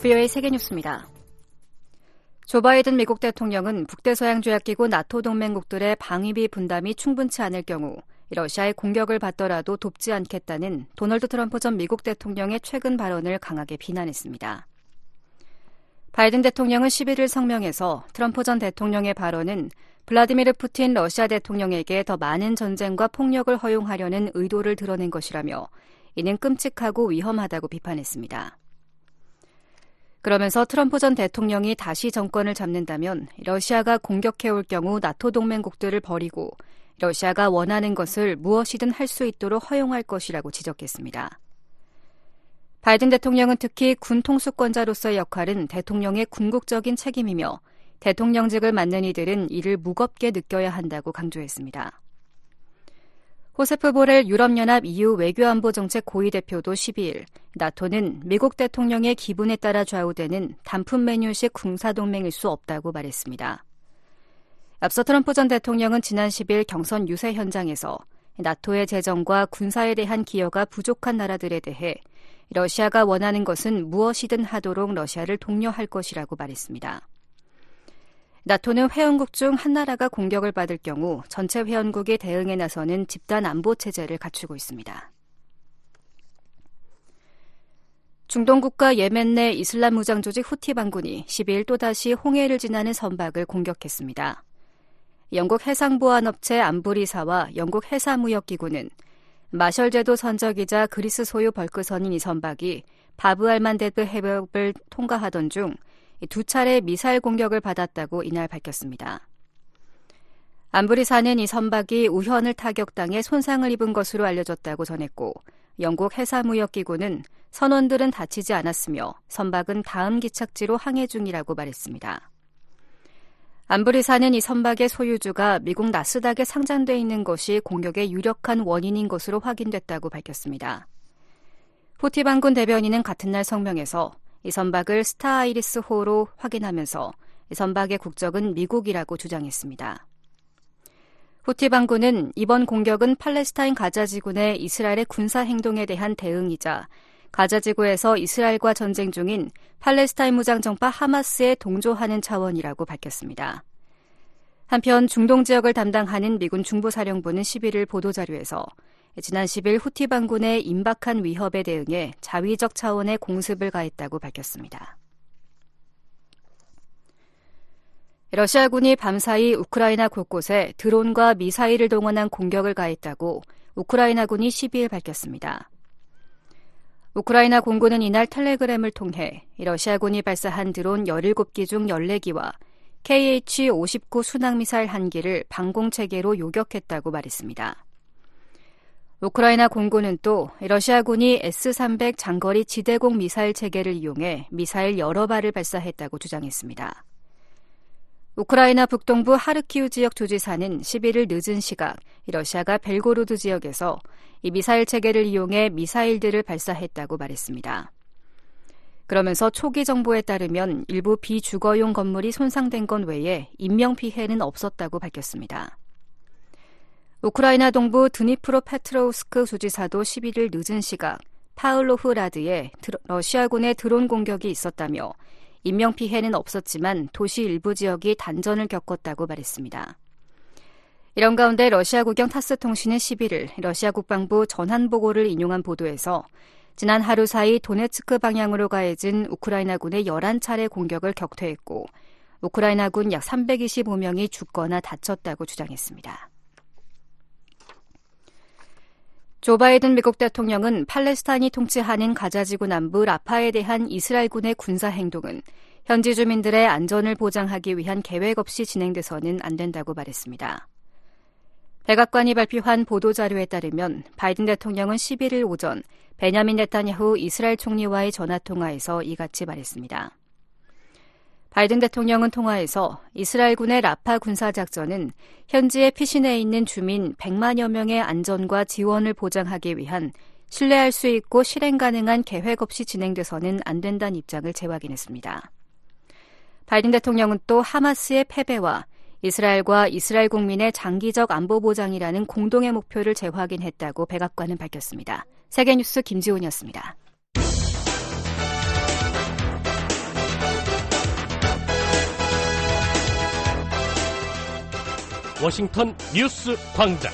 VOA 세계뉴스입니다. 조 바이든 미국 대통령은 북대서양 조약기구 나토 동맹국들의 방위비 분담이 충분치 않을 경우 러시아의 공격을 받더라도 돕지 않겠다는 도널드 트럼프 전 미국 대통령의 최근 발언을 강하게 비난했습니다. 바이든 대통령은 11일 성명에서 트럼프 전 대통령의 발언은 블라디미르 푸틴 러시아 대통령에게 더 많은 전쟁과 폭력을 허용하려는 의도를 드러낸 것이라며 이는 끔찍하고 위험하다고 비판했습니다. 그러면서 트럼프 전 대통령이 다시 정권을 잡는다면 러시아가 공격해올 경우 나토 동맹국들을 버리고 러시아가 원하는 것을 무엇이든 할 수 있도록 허용할 것이라고 지적했습니다. 바이든 대통령은 특히 군 통수권자로서의 역할은 대통령의 궁극적인 책임이며 대통령직을 맡는 이들은 이를 무겁게 느껴야 한다고 강조했습니다. 호세프 보렐 유럽연합 EU 외교안보정책 고위대표도 12일 나토는 미국 대통령의 기분에 따라 좌우되는 단품 메뉴식 군사동맹일 수 없다고 말했습니다. 앞서 트럼프 전 대통령은 지난 10일 경선 유세 현장에서 나토의 재정과 군사에 대한 기여가 부족한 나라들에 대해 러시아가 원하는 것은 무엇이든 하도록 러시아를 독려할 것이라고 말했습니다. 나토는 회원국 중 한 나라가 공격을 받을 경우 전체 회원국이 대응에 나서는 집단 안보 체제를 갖추고 있습니다. 중동 국가 예멘 내 이슬람 무장 조직 후티 반군이 12일 또다시 홍해를 지나는 선박을 공격했습니다. 영국 해상보안업체 암브리사와 영국 해사무역기구는 마셜제도 선적이자 그리스 소유 벌크선인 이 선박이 바브 알만데브 해협을 통과하던 중 두 차례 미사일 공격을 받았다고 이날 밝혔습니다. 암브리 사는 이 선박이 우현을 타격당해 손상을 입은 것으로 알려졌다고 전했고 영국 해사무역기구는 선원들은 다치지 않았으며 선박은 다음 기착지로 항해 중이라고 말했습니다. 암브리 사는 이 선박의 소유주가 미국 나스닥에 상장돼 있는 것이 공격의 유력한 원인인 것으로 확인됐다고 밝혔습니다. 후티 반군 대변인은 같은 날 성명에서 이 선박을 스타 아이리스 호로 확인하면서 이 선박의 국적은 미국이라고 주장했습니다. 후티 반군은 이번 공격은 팔레스타인 가자 지군의 이스라엘의 군사 행동에 대한 대응이자 가자 지구에서 이스라엘과 전쟁 중인 팔레스타인 무장 정파 하마스에 동조하는 차원이라고 밝혔습니다. 한편 중동 지역을 담당하는 미군 중부사령부는 11일 보도자료에서 지난 10일 후티 반군의 임박한 위협에 대응해 자위적 차원의 공습을 가했다고 밝혔습니다. 러시아군이 밤사이 우크라이나 곳곳에 드론과 미사일을 동원한 공격을 가했다고 우크라이나군이 12일 밝혔습니다. 우크라이나 공군은 이날 텔레그램을 통해 러시아군이 발사한 드론 17기 중 14기와 KH-59 순항미사일 1기를 방공체계로 요격했다고 말했습니다. 우크라이나 공군은 또 러시아군이 S-300 장거리 지대공 미사일 체계를 이용해 미사일 여러 발을 발사했다고 주장했습니다. 우크라이나 북동부 하르키우 지역 주지사는 11일 늦은 시각 러시아가 벨고로드 지역에서 이 미사일 체계를 이용해 미사일들을 발사했다고 말했습니다. 그러면서 초기 정보에 따르면 일부 비주거용 건물이 손상된 것 외에 인명 피해는 없었다고 밝혔습니다. 우크라이나 동부 드니프로 페트로우스크 주지사도 11일 늦은 시각 파울로흐라드에 러시아군의 드론 공격이 있었다며 인명 피해는 없었지만 도시 일부 지역이 단전을 겪었다고 말했습니다. 이런 가운데 러시아 국영 타스 통신은 11일 러시아 국방부 전환 보고를 인용한 보도에서 지난 하루 사이 도네츠크 방향으로 가해진 우크라이나군의 11차례 공격을 격퇴했고 우크라이나군 약 325명이 죽거나 다쳤다고 주장했습니다. 조 바이든 미국 대통령은 팔레스타인이 통치하는 가자지구 남부 라파에 대한 이스라엘군의 군사 행동은 현지 주민들의 안전을 보장하기 위한 계획 없이 진행돼서는 안 된다고 말했습니다. 백악관이 발표한 보도자료에 따르면 바이든 대통령은 11일 오전 베냐민 네타냐후 이스라엘 총리와의 전화 통화에서 이같이 말했습니다. 바이든 대통령은 통화에서 이스라엘군의 라파 군사작전은 현지에 피신해 있는 주민 100만여 명의 안전과 지원을 보장하기 위한 신뢰할 수 있고 실행 가능한 계획 없이 진행돼서는 안 된다는 입장을 재확인했습니다. 바이든 대통령은 또 하마스의 패배와 이스라엘과 이스라엘 국민의 장기적 안보 보장이라는 공동의 목표를 재확인했다고 백악관은 밝혔습니다. 세계뉴스 김지훈이었습니다. 워싱턴 뉴스 광장.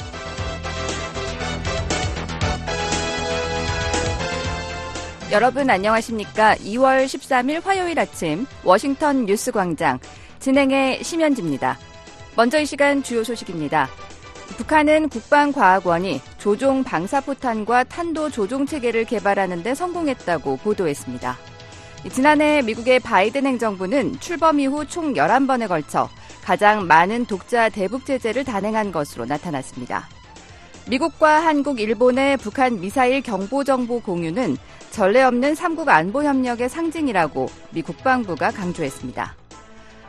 여러분 안녕하십니까? 2월 13일 화요일 아침 워싱턴 뉴스 광장 진행의 심현지입니다. 먼저 이 시간 주요 소식입니다. 북한은 국방과학원이 조종 방사포탄과 탄도 조종 체계를 개발하는 데 성공했다고 보도했습니다. 지난해 미국의 바이든 행정부는 출범 이후 총 11번에 걸쳐 가장 많은 독자 대북 제재를 단행한 것으로 나타났습니다. 미국과 한국, 일본의 북한 미사일 경보 정보 공유는 전례 없는 3국 안보 협력의 상징이라고 미 국방부가 강조했습니다.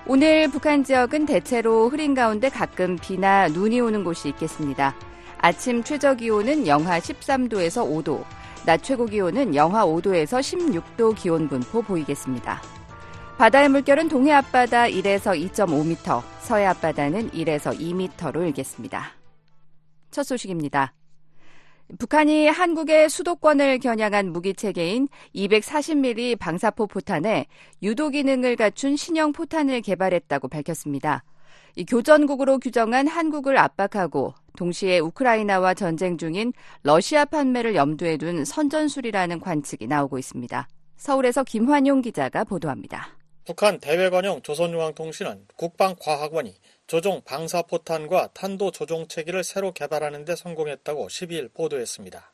오늘 북한 지역은 대체로 흐린 가운데 가끔 비나 눈이 오는 곳이 있겠습니다. 아침 최저 기온은 영하 13도에서 5도, 낮 최고 기온은 영하 5도에서 16도 기온 분포 보이겠습니다. 바다의 물결은 동해 앞바다 1에서 2.5m, 서해 앞바다는 1에서 2m로 일겠습니다. 첫 소식입니다. 북한이 한국의 수도권을 겨냥한 무기 체계인 240mm 방사포 포탄에 유도 기능을 갖춘 신형 포탄을 개발했다고 밝혔습니다. 이 교전국으로 규정한 한국을 압박하고 동시에 우크라이나와 전쟁 중인 러시아 판매를 염두에 둔 선전술이라는 관측이 나오고 있습니다. 서울에서 김환용 기자가 보도합니다. 북한 대외관용 조선중앙통신은 국방과학원이 조종 방사포탄과 탄도 조종 체계를 새로 개발하는 데 성공했다고 12일 보도했습니다.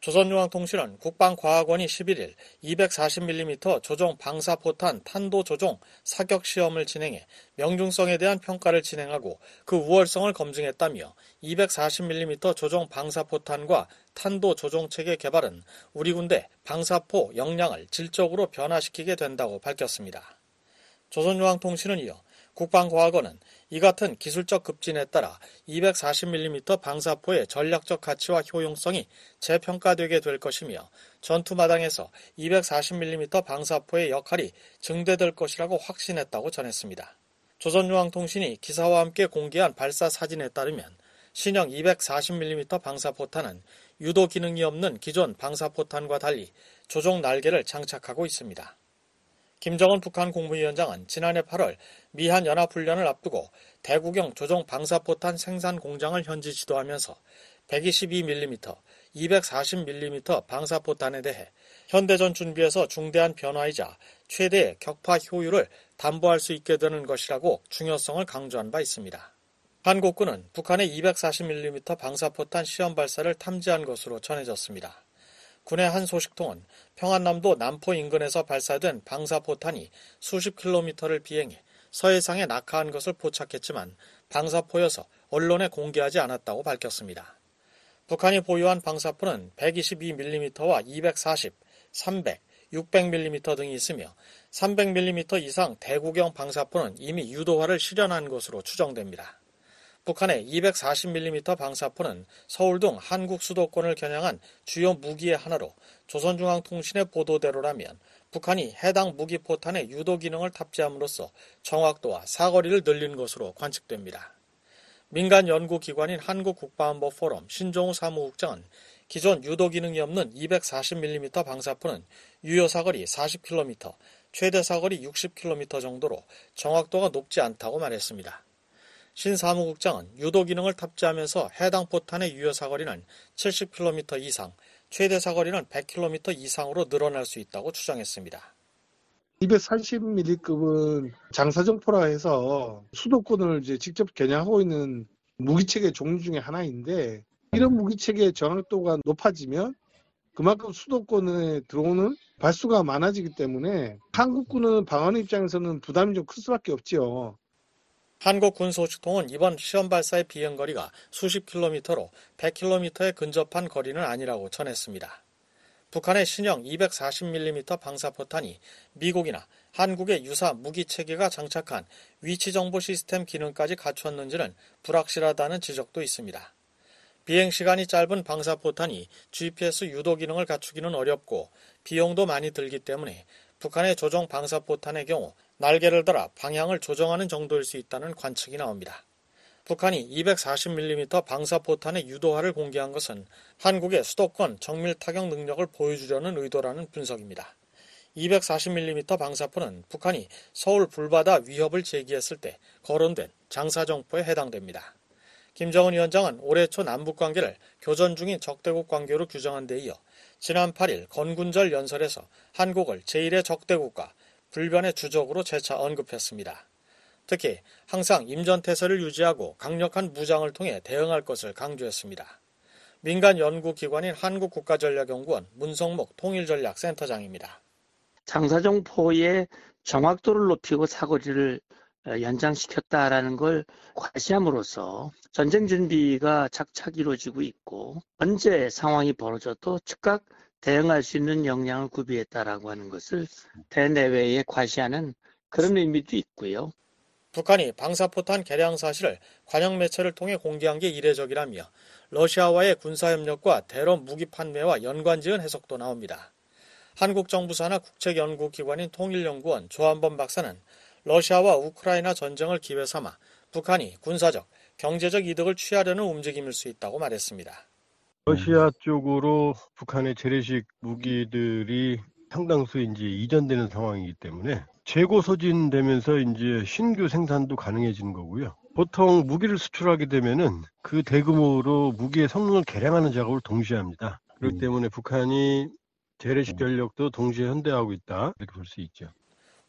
조선중앙통신은 국방과학원이 11일 240mm 조종 방사포탄 탄도 조종 사격 시험을 진행해 명중성에 대한 평가를 진행하고 그 우월성을 검증했다며 240mm 조종 방사포탄과 탄도 조종 체계 개발은 우리 군대 방사포 역량을 질적으로 변화시키게 된다고 밝혔습니다. 조선중앙통신은 이어 국방과학원은 이 같은 기술적 급진에 따라 240mm 방사포의 전략적 가치와 효용성이 재평가되게 될 것이며 전투마당에서 240mm 방사포의 역할이 증대될 것이라고 확신했다고 전했습니다. 조선중앙통신이 기사와 함께 공개한 발사 사진에 따르면 신형 240mm 방사포탄은 유도 기능이 없는 기존 방사포탄과 달리 조종 날개를 장착하고 있습니다. 김정은 북한 국무위원장은 지난해 8월 미한 연합훈련을 앞두고 대구경 조종 방사포탄 생산 공장을 현지 지도하면서 122mm, 240mm 방사포탄에 대해 현대전 준비에서 중대한 변화이자 최대의 격파 효율을 담보할 수 있게 되는 것이라고 중요성을 강조한 바 있습니다. 한국군은 북한의 240mm 방사포탄 시험 발사를 탐지한 것으로 전해졌습니다. 군의 한 소식통은 평안남도 남포 인근에서 발사된 방사포탄이 수십 킬로미터를 비행해 서해상에 낙하한 것을 포착했지만 방사포여서 언론에 공개하지 않았다고 밝혔습니다. 북한이 보유한 방사포는 122mm와 240, 300, 600mm 등이 있으며 300mm 이상 대구경 방사포는 이미 유도화를 실현한 것으로 추정됩니다. 북한의 240mm 방사포는 서울 등 한국 수도권을 겨냥한 주요 무기의 하나로 조선중앙통신의 보도대로라면 북한이 해당 무기 포탄의 유도 기능을 탑재함으로써 정확도와 사거리를 늘린 것으로 관측됩니다. 민간 연구기관인 한국국방안보 포럼 신종우 사무국장은 기존 유도 기능이 없는 240mm 방사포는 유효 사거리 40km, 최대 사거리 60km 정도로 정확도가 높지 않다고 말했습니다. 신 사무국장은 유도 기능을 탑재하면서 해당 포탄의 유효 사거리는 70km 이상, 최대 사거리는 100km 이상으로 늘어날 수 있다고 추정했습니다. 240mm급은 장사정포라 해서 수도권을 이제 직접 겨냥하고 있는 무기체계 종류 중에 하나인데 이런 무기체계의 정확도가 높아지면 그만큼 수도권에 들어오는 발수가 많아지기 때문에 한국군은 방어의 입장에서는 부담이 좀 클 수밖에 없지요. 한국군소식통은 이번 시험 발사의 비행거리가 수십 킬로미터로 100킬로미터에 근접한 거리는 아니라고 전했습니다. 북한의 신형 240mm 방사포탄이 미국이나 한국의 유사 무기 체계가 장착한 위치 정보 시스템 기능까지 갖췄는지는 불확실하다는 지적도 있습니다. 비행 시간이 짧은 방사포탄이 GPS 유도 기능을 갖추기는 어렵고 비용도 많이 들기 때문에 북한의 조종 방사포탄의 경우 날개를 달아 방향을 조정하는 정도일 수 있다는 관측이 나옵니다. 북한이 240mm 방사포탄의 유도화를 공개한 것은 한국의 수도권 정밀 타격 능력을 보여주려는 의도라는 분석입니다. 240mm 방사포는 북한이 서울 불바다 위협을 제기했을 때 거론된 장사정포에 해당됩니다. 김정은 위원장은 올해 초 남북 관계를 교전 중인 적대국 관계로 규정한 데 이어 지난 8일 건군절 연설에서 한국을 제1의 적대국과 불변의 주적으로 재차 언급했습니다. 특히 항상 임전태세를 유지하고 강력한 무장을 통해 대응할 것을 강조했습니다. 민간 연구기관인 한국국가전략연구원 문성목 통일전략센터장입니다. 장사정포의 정확도를 높이고 사거리를 어, 연장시켰다라는 걸 과시함으로써 전쟁 준비가 착착 이루어지고 있고 언제 상황이 벌어져도 즉각 대응할 수 있는 역량을 구비했다라고 하는 것을 대내외에 과시하는 그런 의미도 있고요. 북한이 방사포탄 개량 사실을 관영 매체를 통해 공개한 게 이례적이라며 러시아와의 군사협력과 대러 무기 판매와 연관지은 해석도 나옵니다. 한국 정부 산하 국책연구기관인 통일연구원 조한범 박사는 러시아와 우크라이나 전쟁을 기회 삼아 북한이 군사적, 경제적 이득을 취하려는 움직임일 수 있다고 말했습니다. 러시아 쪽으로 북한의 재래식 무기들이 상당수 이제 이전되는 상황이기 때문에 재고 소진되면서 이제 신규 생산도 가능해지는 거고요. 보통 무기를 수출하게 되면은 그 대규모로 무기의 성능을 개량하는 작업을 동시에 합니다. 그렇기 음. 때문에 북한이 재래식 전력도 동시에 현대하고 있다 이렇게 볼 수 있죠.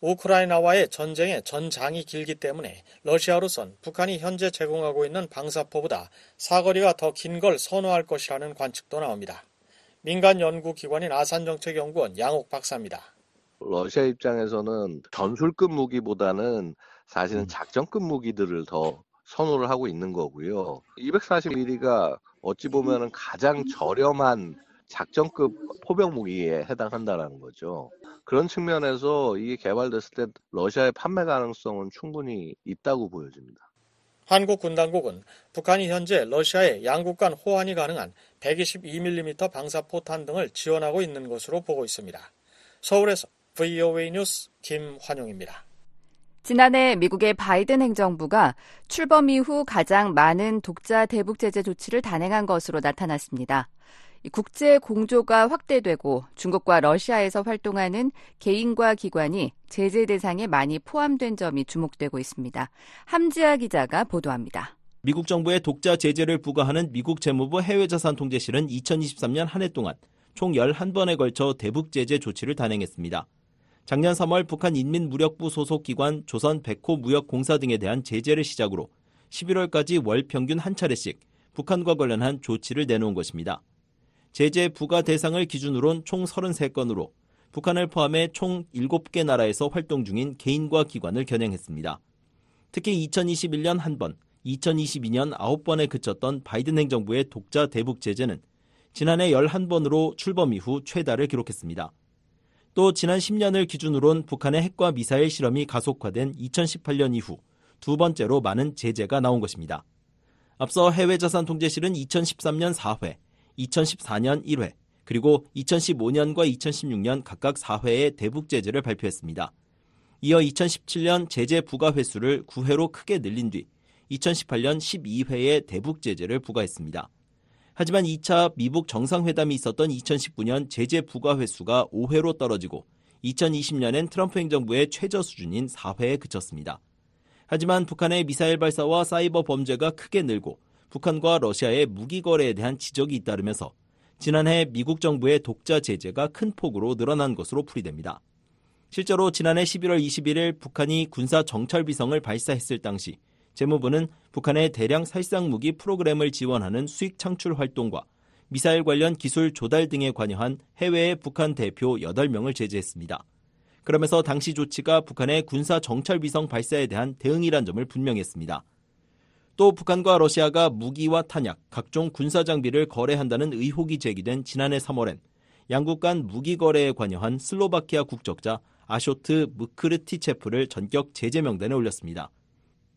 우크라이나와의 전쟁의 전장이 길기 때문에 러시아로선 북한이 현재 제공하고 있는 방사포보다 사거리가 더 긴 걸 선호할 것이라는 관측도 나옵니다. 민간 연구기관인 아산정책연구원 양옥 박사입니다. 러시아 입장에서는 전술급 무기보다는 사실은 음. 작전급 무기들을 더 선호를 하고 있는 거고요. 240mm가 어찌 보면은 가장 저렴한 작전급 포병 무기에 해당한다는 거죠. 그런 측면에서 이게 개발됐을 때 러시아의 판매 가능성은 충분히 있다고 보여집니다. 한국 군 당국은 북한이 현재 러시아에 양국 간 호환이 가능한 122mm 방사포탄 등을 지원하고 있는 것으로 보고 있습니다. 서울에서 VOA 뉴스 김환용입니다. 지난해 미국의 바이든 행정부가 출범 이후 가장 많은 독자 대북 제재 조치를 단행한 것으로 나타났습니다. 국제 공조가 확대되고 중국과 러시아에서 활동하는 개인과 기관이 제재 대상에 많이 포함된 점이 주목되고 있습니다. 함지아 기자가 보도합니다. 미국 정부의 독자 제재를 부과하는 미국 재무부 해외자산 통제실은 2023년 한 해 동안 총 11번에 걸쳐 대북 제재 조치를 단행했습니다. 작년 3월 북한 인민무력부 소속 기관 조선 백호 무역공사 등에 대한 제재를 시작으로 11월까지 월 평균 한 차례씩 북한과 관련한 조치를 내놓은 것입니다. 제재 부과 대상을 기준으론 총 33건으로 북한을 포함해 총 7개 나라에서 활동 중인 개인과 기관을 겨냥했습니다. 특히 2021년 한 번, 2022년 9번에 그쳤던 바이든 행정부의 독자 대북 제재는 지난해 11번으로 출범 이후 최다를 기록했습니다. 또 지난 10년을 기준으론 북한의 핵과 미사일 실험이 가속화된 2018년 이후 두 번째로 많은 제재가 나온 것입니다. 앞서 해외자산통제실은 2013년 4회, 2014년 1회, 그리고 2015년과 2016년 각각 4회의 대북 제재를 발표했습니다. 이어 2017년 제재 부과 횟수를 9회로 크게 늘린 뒤 2018년 12회의 대북 제재를 부과했습니다. 하지만 2차 미북 정상회담이 있었던 2019년 제재 부과 횟수가 5회로 떨어지고 2020년엔 트럼프 행정부의 최저 수준인 4회에 그쳤습니다. 하지만 북한의 미사일 발사와 사이버 범죄가 크게 늘고 북한과 러시아의 무기 거래에 대한 지적이 잇따르면서 지난해 미국 정부의 독자 제재가 큰 폭으로 늘어난 것으로 풀이됩니다. 실제로 지난해 11월 21일 북한이 군사 정찰 비성을 발사했을 당시 재무부는 북한의 대량 살상 무기 프로그램을 지원하는 수익 창출 활동과 미사일 관련 기술 조달 등에 관여한 해외의 북한 대표 8명을 제재했습니다. 그러면서 당시 조치가 북한의 군사 정찰 비성 발사에 대한 대응이란 점을 분명히 했습니다. 또 북한과 러시아가 무기와 탄약, 각종 군사 장비를 거래한다는 의혹이 제기된 지난해 3월엔 양국 간 무기 거래에 관여한 슬로바키아 국적자 아쇼트 무크르티체프를 전격 제재 명단에 올렸습니다.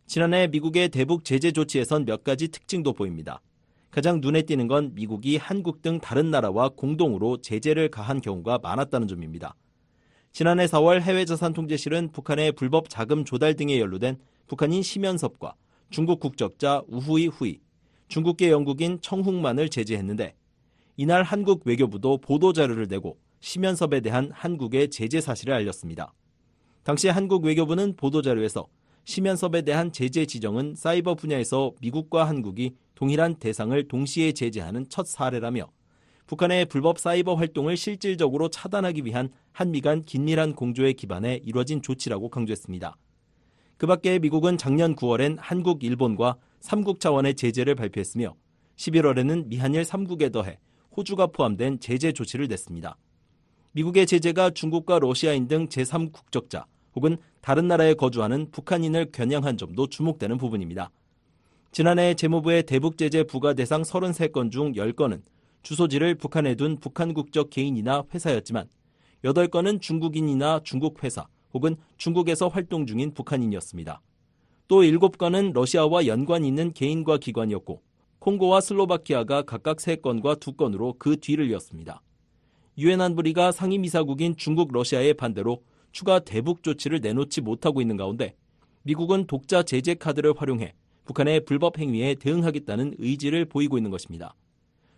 지난해 미국의 대북 제재 조치에선 몇 가지 특징도 보입니다. 가장 눈에 띄는 건 미국이 한국 등 다른 나라와 공동으로 제재를 가한 경우가 많았다는 점입니다. 지난해 4월 해외자산통제실은 북한의 불법 자금 조달 등에 연루된 북한인 심연섭과 중국 국적자 우후이 후이, 중국계 영국인 청훅만을 제재했는데 이날 한국 외교부도 보도자료를 내고 심연섭에 대한 한국의 제재 사실을 알렸습니다. 당시 한국 외교부는 보도자료에서 심연섭에 대한 제재 지정은 사이버 분야에서 미국과 한국이 동일한 대상을 동시에 제재하는 첫 사례라며 북한의 불법 사이버 활동을 실질적으로 차단하기 위한 한미 간 긴밀한 공조에 기반해 이뤄진 조치라고 강조했습니다. 그 밖에 미국은 작년 9월엔 한국, 일본과 3국 차원의 제재를 발표했으며 11월에는 미한일 3국에 더해 호주가 포함된 제재 조치를 냈습니다. 미국의 제재가 중국과 러시아인 등 제3국적자 혹은 다른 나라에 거주하는 북한인을 겨냥한 점도 주목되는 부분입니다. 지난해 재무부의 대북 제재 부과 대상 33건 중 10건은 주소지를 북한에 둔 북한 국적 개인이나 회사였지만 8건은 중국인이나 중국 회사 혹은 중국에서 활동 중인 북한인이었습니다. 또 7건은 러시아와 연관이 있는 개인과 기관이었고 콩고와 슬로바키아가 각각 3건과 2건으로 그 뒤를 이었습니다. 유엔 안보리가 상임이사국인 중국, 러시아의 반대로 추가 대북 조치를 내놓지 못하고 있는 가운데 미국은 독자 제재 카드를 활용해 북한의 불법 행위에 대응하겠다는 의지를 보이고 있는 것입니다.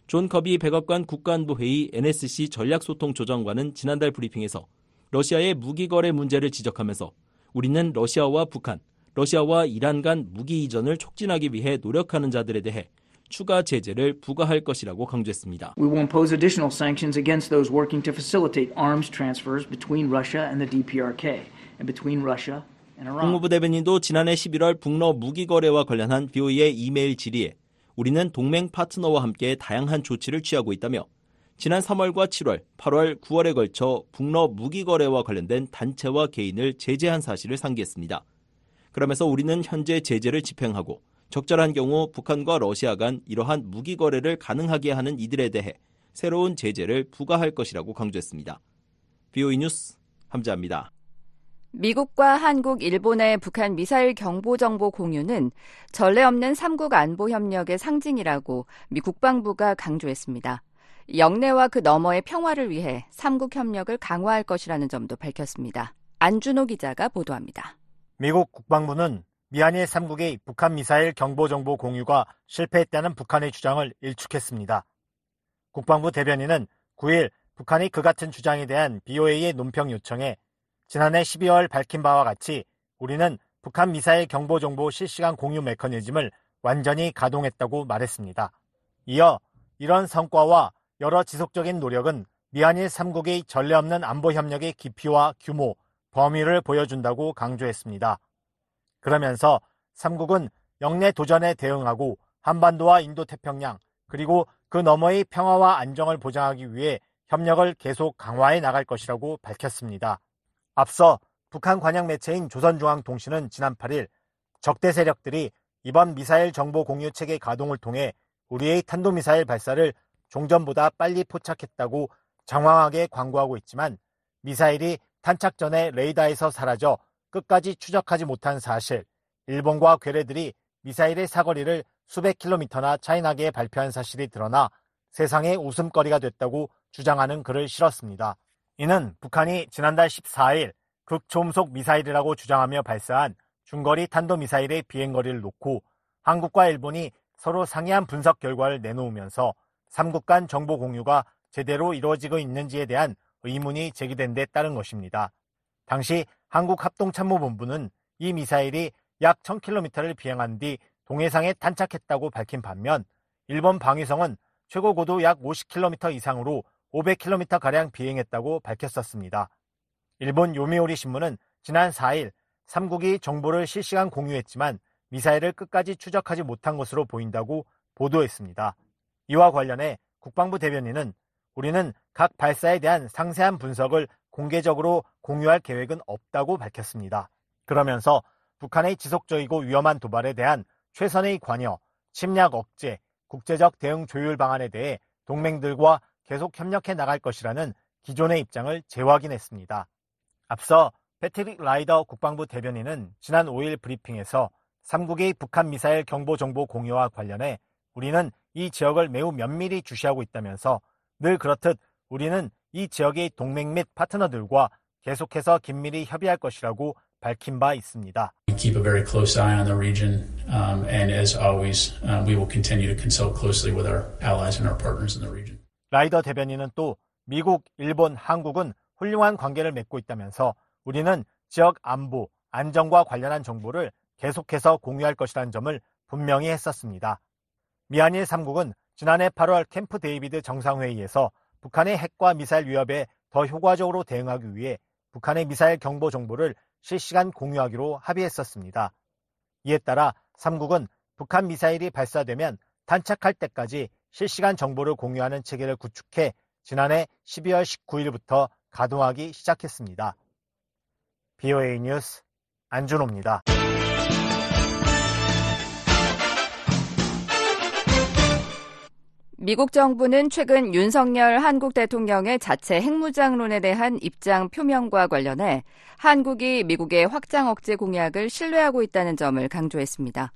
존 커비 백악관 국가안보회의 NSC 전략소통조정관은 지난달 브리핑에서 러시아의 무기 거래 문제를 지적하면서 우리는 러시아와 북한, 러시아와 이란 간 무기 이전을 촉진하기 위해 노력하는 자들에 대해 추가 제재를 부과할 것이라고 강조했습니다. We will impose additional sanctions against those working to facilitate arms transfers between Russia and the DPRK and between Russia and Iran. 국무부 대변인도 지난해 11월 북러 무기 거래와 관련한 VOA의 이메일 질의에 우리는 동맹 파트너와 함께 다양한 조치를 취하고 있다며 지난 3월과 7월, 8월, 9월에 걸쳐 북러 무기 거래와 관련된 단체와 개인을 제재한 사실을 상기했습니다. 그러면서 우리는 현재 제재를 집행하고 적절한 경우 북한과 러시아 간 이러한 무기 거래를 가능하게 하는 이들에 대해 새로운 제재를 부과할 것이라고 강조했습니다. BOE 뉴스 함자입니다. 미국과 한국, 일본의 북한 미사일 경보 정보 공유는 전례 없는 3국 안보 협력의 상징이라고 미 국방부가 강조했습니다. 영내와 그 너머의 평화를 위해 3국 협력을 강화할 것이라는 점도 밝혔습니다. 안준호 기자가 보도합니다. 미국 국방부는 미한일 3국의 북한 미사일 경보 정보 공유가 실패했다는 북한의 주장을 일축했습니다. 국방부 대변인은 9일 북한이 그 같은 주장에 대한 BOA의 논평 요청에 지난해 12월 밝힌 바와 같이 우리는 북한 미사일 경보 정보 실시간 공유 메커니즘을 완전히 가동했다고 말했습니다. 이어 이런 성과와 여러 지속적인 노력은 미한일 3국의 전례 없는 안보 협력의 깊이와 규모, 범위를 보여준다고 강조했습니다. 그러면서 3국은 영내 도전에 대응하고 한반도와 인도태평양 그리고 그 너머의 평화와 안정을 보장하기 위해 협력을 계속 강화해 나갈 것이라고 밝혔습니다. 앞서 북한 관영 매체인 조선중앙통신은 지난 8일 적대 세력들이 이번 미사일 정보 공유 체계 가동을 통해 우리의 탄도미사일 발사를 종전보다 빨리 포착했다고 장황하게 광고하고 있지만 미사일이 탄착 전에 레이더에서 사라져 끝까지 추적하지 못한 사실, 일본과 괴뢰들이 미사일의 사거리를 수백 킬로미터나 차이나게 발표한 사실이 드러나 세상의 웃음거리가 됐다고 주장하는 글을 실었습니다. 이는 북한이 지난달 14일 극초음속 미사일이라고 주장하며 발사한 중거리 탄도미사일의 비행거리를 놓고 한국과 일본이 서로 상이한 분석 결과를 내놓으면서 3국 간 정보 공유가 제대로 이루어지고 있는지에 대한 의문이 제기된 데 따른 것입니다. 당시 한국합동참모본부는 이 미사일이 약 1000km를 비행한 뒤 동해상에 탄착했다고 밝힌 반면 일본 방위성은 최고 고도 약 50km 이상으로 500km가량 비행했다고 밝혔었습니다. 일본 요미우리 신문은 지난 4일 3국이 정보를 실시간 공유했지만 미사일을 끝까지 추적하지 못한 것으로 보인다고 보도했습니다. 이와 관련해 국방부 대변인은 우리는 각 발사에 대한 상세한 분석을 공개적으로 공유할 계획은 없다고 밝혔습니다. 그러면서 북한의 지속적이고 위험한 도발에 대한 최선의 관여, 침략 억제, 국제적 대응 조율 방안에 대해 동맹들과 계속 협력해 나갈 것이라는 기존의 입장을 재확인했습니다. 앞서 패트릭 라이더 국방부 대변인은 지난 5일 브리핑에서 3국의 북한 미사일 경보 정보 공유와 관련해 우리는 이 지역을 매우 면밀히 주시하고 있다면서 늘 그렇듯 우리는 이 지역의 동맹 및 파트너들과 계속해서 긴밀히 협의할 것이라고 밝힌 바 있습니다. We keep a very close eye on the region, um, and as always, uh, we will continue to consult closely with our allies and our partners in the region. 라이더 대변인은 또 미국, 일본, 한국은 훌륭한 관계를 맺고 있다면서 우리는 지역 안보, 안정과 관련한 정보를 계속해서 공유할 것이라는 점을 분명히 했었습니다. 미한일 3국은 지난해 8월 캠프 데이비드 정상회의에서 북한의 핵과 미사일 위협에 더 효과적으로 대응하기 위해 북한의 미사일 경보 정보를 실시간 공유하기로 합의했었습니다. 이에 따라 3국은 북한 미사일이 발사되면 탄착할 때까지 실시간 정보를 공유하는 체계를 구축해 지난해 12월 19일부터 가동하기 시작했습니다. BOA 뉴스 안준호입니다. 미국 정부는 최근 윤석열 한국 대통령의 자체 핵무장론에 대한 입장 표명과 관련해 한국이 미국의 확장 억제 공약을 신뢰하고 있다는 점을 강조했습니다.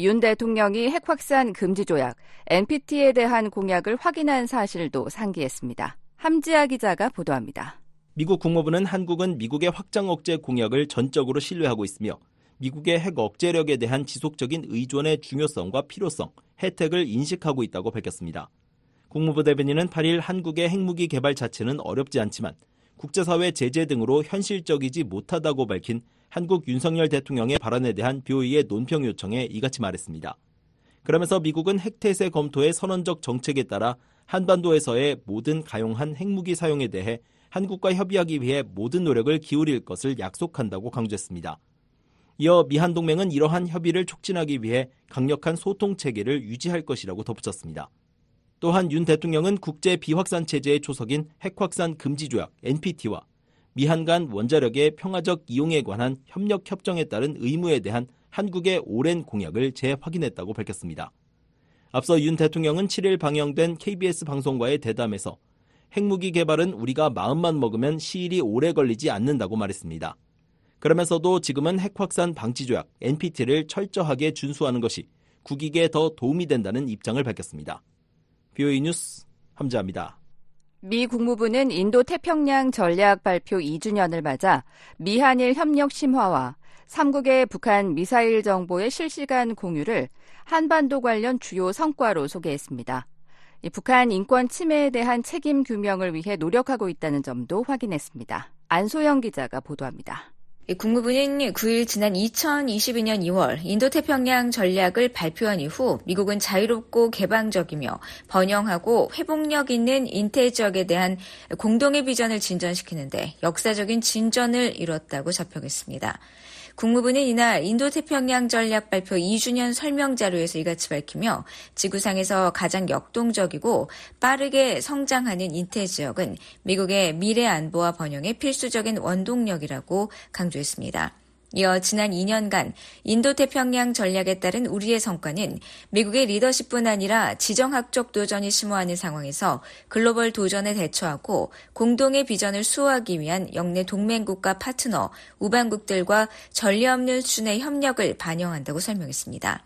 윤 대통령이 핵 확산 금지 조약 NPT에 대한 공약을 확인한 사실도 상기했습니다. 함지아 기자가 보도합니다. 미국 국무부는 한국은 미국의 확장 억제 공약을 전적으로 신뢰하고 있으며 미국의 핵 억제력에 대한 지속적인 의존의 중요성과 필요성, 혜택을 인식하고 있다고 밝혔습니다. 국무부 대변인은 8일 한국의 핵무기 개발 자체는 어렵지 않지만 국제사회 제재 등으로 현실적이지 못하다고 밝힌 한국 윤석열 대통령의 발언에 대한 뷰이의 논평 요청에 이같이 말했습니다. 그러면서 미국은 핵태세 검토의 선언적 정책에 따라 한반도에서의 모든 가용한 핵무기 사용에 대해 한국과 협의하기 위해 모든 노력을 기울일 것을 약속한다고 강조했습니다. 이어 미한 동맹은 이러한 협의를 촉진하기 위해 강력한 소통 체계를 유지할 것이라고 덧붙였습니다. 또한 윤 대통령은 국제 비확산 체제의 초석인 핵확산 금지 조약 NPT와 미한 간 원자력의 평화적 이용에 관한 협력 협정에 따른 의무에 대한 한국의 오랜 공약을 재확인했다고 밝혔습니다. 앞서 윤 대통령은 7일 방영된 KBS 방송과의 대담에서 핵무기 개발은 우리가 마음만 먹으면 시일이 오래 걸리지 않는다고 말했습니다. 그러면서도 지금은 핵 확산 방지 조약 NPT를 철저하게 준수하는 것이 국익에 더 도움이 된다는 입장을 밝혔습니다. BOE 뉴스 함자합니다. 미 국무부는 인도 태평양 전략 발표 2주년을 맞아 미한일 협력 심화와 3국의 북한 미사일 정보의 실시간 공유를 한반도 관련 주요 성과로 소개했습니다. 북한 인권 침해에 대한 책임 규명을 위해 노력하고 있다는 점도 확인했습니다. 안소영 기자가 보도합니다. 국무부는 9일 지난 2022년 2월 인도태평양 전략을 발표한 이후 미국은 자유롭고 개방적이며 번영하고 회복력 있는 인태 지역에 대한 공동의 비전을 진전시키는데 역사적인 진전을 이뤘다고 자평했습니다. 국무부는 이날 인도태평양 전략 발표 2주년 설명 자료에서 이같이 밝히며 지구상에서 가장 역동적이고 빠르게 성장하는 인태 지역은 미국의 미래 안보와 번영의 필수적인 원동력이라고 강조했습니다. 이어 지난 2년간 인도태평양 전략에 따른 우리의 성과는 미국의 리더십뿐 아니라 지정학적 도전이 심화하는 상황에서 글로벌 도전에 대처하고 공동의 비전을 수호하기 위한 영내 동맹국과 파트너, 우방국들과 전례 없는 수준의 협력을 반영한다고 설명했습니다.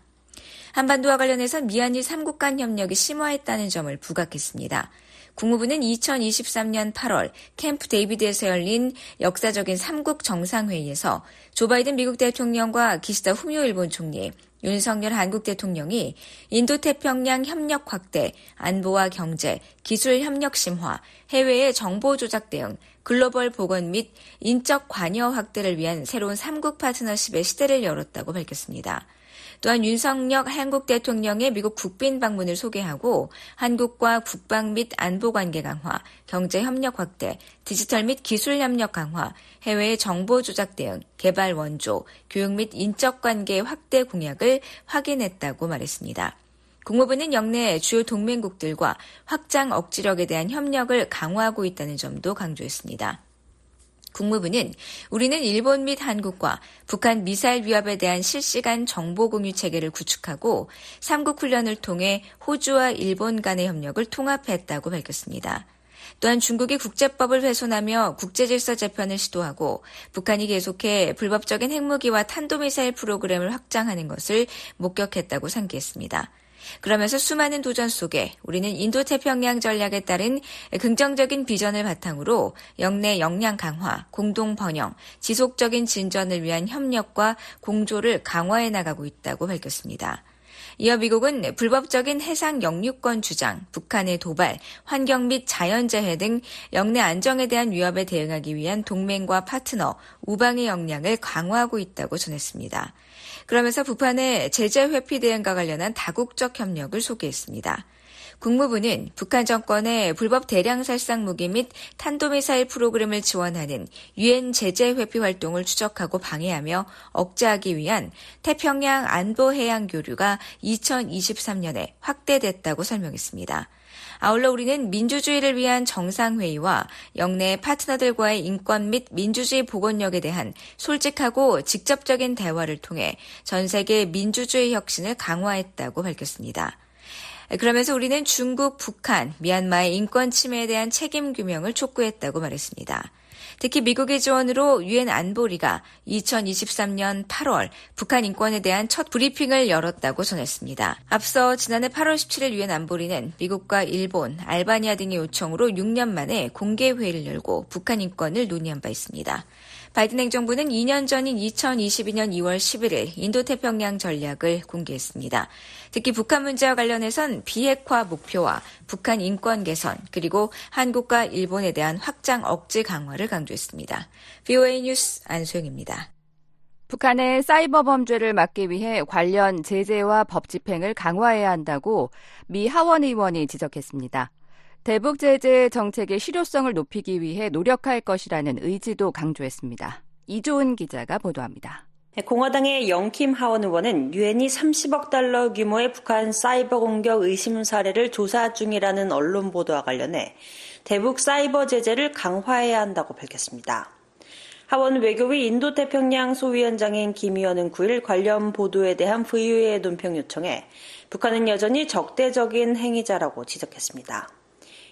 한반도와 관련해서 미한일 3국 간 협력이 심화했다는 점을 부각했습니다. 국무부는 2023년 8월 캠프 데이비드에서 열린 역사적인 3국 정상회의에서 조 바이든 미국 대통령과 기시다 후미오 일본 총리, 윤석열 한국 대통령이 인도태평양 협력 확대, 안보와 경제, 기술 협력 심화, 해외의 정보 조작 대응, 글로벌 보건 및 인적 관여 확대를 위한 새로운 3국 파트너십의 시대를 열었다고 밝혔습니다. 또한 윤석열 한국 대통령의 미국 국빈 방문을 소개하고 한국과 국방 및 안보 관계 강화, 경제 협력 확대, 디지털 및 기술 협력 강화, 해외의 정보 조작 대응, 개발 원조, 교육 및 인적 관계 확대 공약을 확인했다고 말했습니다. 국무부는 영내 주요 동맹국들과 확장 억지력에 대한 협력을 강화하고 있다는 점도 강조했습니다. 국무부는 우리는 일본 및 한국과 북한 미사일 위협에 대한 실시간 정보 공유 체계를 구축하고 삼국 훈련을 통해 호주와 일본 간의 협력을 통합했다고 밝혔습니다. 또한 중국이 국제법을 훼손하며 국제질서 재편을 시도하고 북한이 계속해 불법적인 핵무기와 탄도미사일 프로그램을 확장하는 것을 목격했다고 상기했습니다. 그러면서 수많은 도전 속에 우리는 인도 태평양 전략에 따른 긍정적인 비전을 바탕으로 영내 역량 강화, 공동 번영, 지속적인 진전을 위한 협력과 공조를 강화해 나가고 있다고 밝혔습니다. 이어 미국은 불법적인 해상 영유권 주장, 북한의 도발, 환경 및 자연재해 등 영내 안정에 대한 위협에 대응하기 위한 동맹과 파트너, 우방의 역량을 강화하고 있다고 전했습니다. 그러면서 북한의 제재 회피 대응과 관련한 다국적 협력을 소개했습니다. 국무부는 북한 정권의 불법 대량 살상 무기 및 탄도미사일 프로그램을 지원하는 유엔 제재 회피 활동을 추적하고 방해하며 억제하기 위한 태평양 안보 해양 교류가 2023년에 확대됐다고 설명했습니다. 아울러 우리는 민주주의를 위한 정상회의와 영내 파트너들과의 인권 및 민주주의 복원력에 대한 솔직하고 직접적인 대화를 통해 전 세계 민주주의 혁신을 강화했다고 밝혔습니다. 그러면서 우리는 중국, 북한, 미얀마의 인권 침해에 대한 책임 규명을 촉구했다고 말했습니다. 특히 미국의 지원으로 유엔 안보리가 2023년 8월 북한 인권에 대한 첫 브리핑을 열었다고 전했습니다. 앞서 지난해 8월 17일 유엔 안보리는 미국과 일본, 알바니아 등의 요청으로 6년 만에 공개 회의를 열고 북한 인권을 논의한 바 있습니다. 바이든 행정부는 2년 전인 2022년 2월 11일 인도태평양 전략을 공개했습니다. 특히 북한 문제와 관련해선 비핵화 목표와 북한 인권 개선 그리고 한국과 일본에 대한 확장 억제 강화를 강조했습니다. VOA 뉴스 안소영입니다. 북한의 사이버 범죄를 막기 위해 관련 제재와 법 집행을 강화해야 한다고 미 하원 의원이 지적했습니다. 대북 제재 정책의 실효성을 높이기 위해 노력할 것이라는 의지도 강조했습니다. 이조은 기자가 보도합니다. 네, 공화당의 영킴 하원 의원은 유엔이 30억 달러 규모의 북한 사이버 공격 의심 사례를 조사 중이라는 언론 보도와 관련해 대북 사이버 제재를 강화해야 한다고 밝혔습니다. 하원 외교위 인도태평양 소위원장인 김 의원은 9일 관련 보도에 대한 VOA의 논평 요청에 북한은 여전히 적대적인 행위자라고 지적했습니다.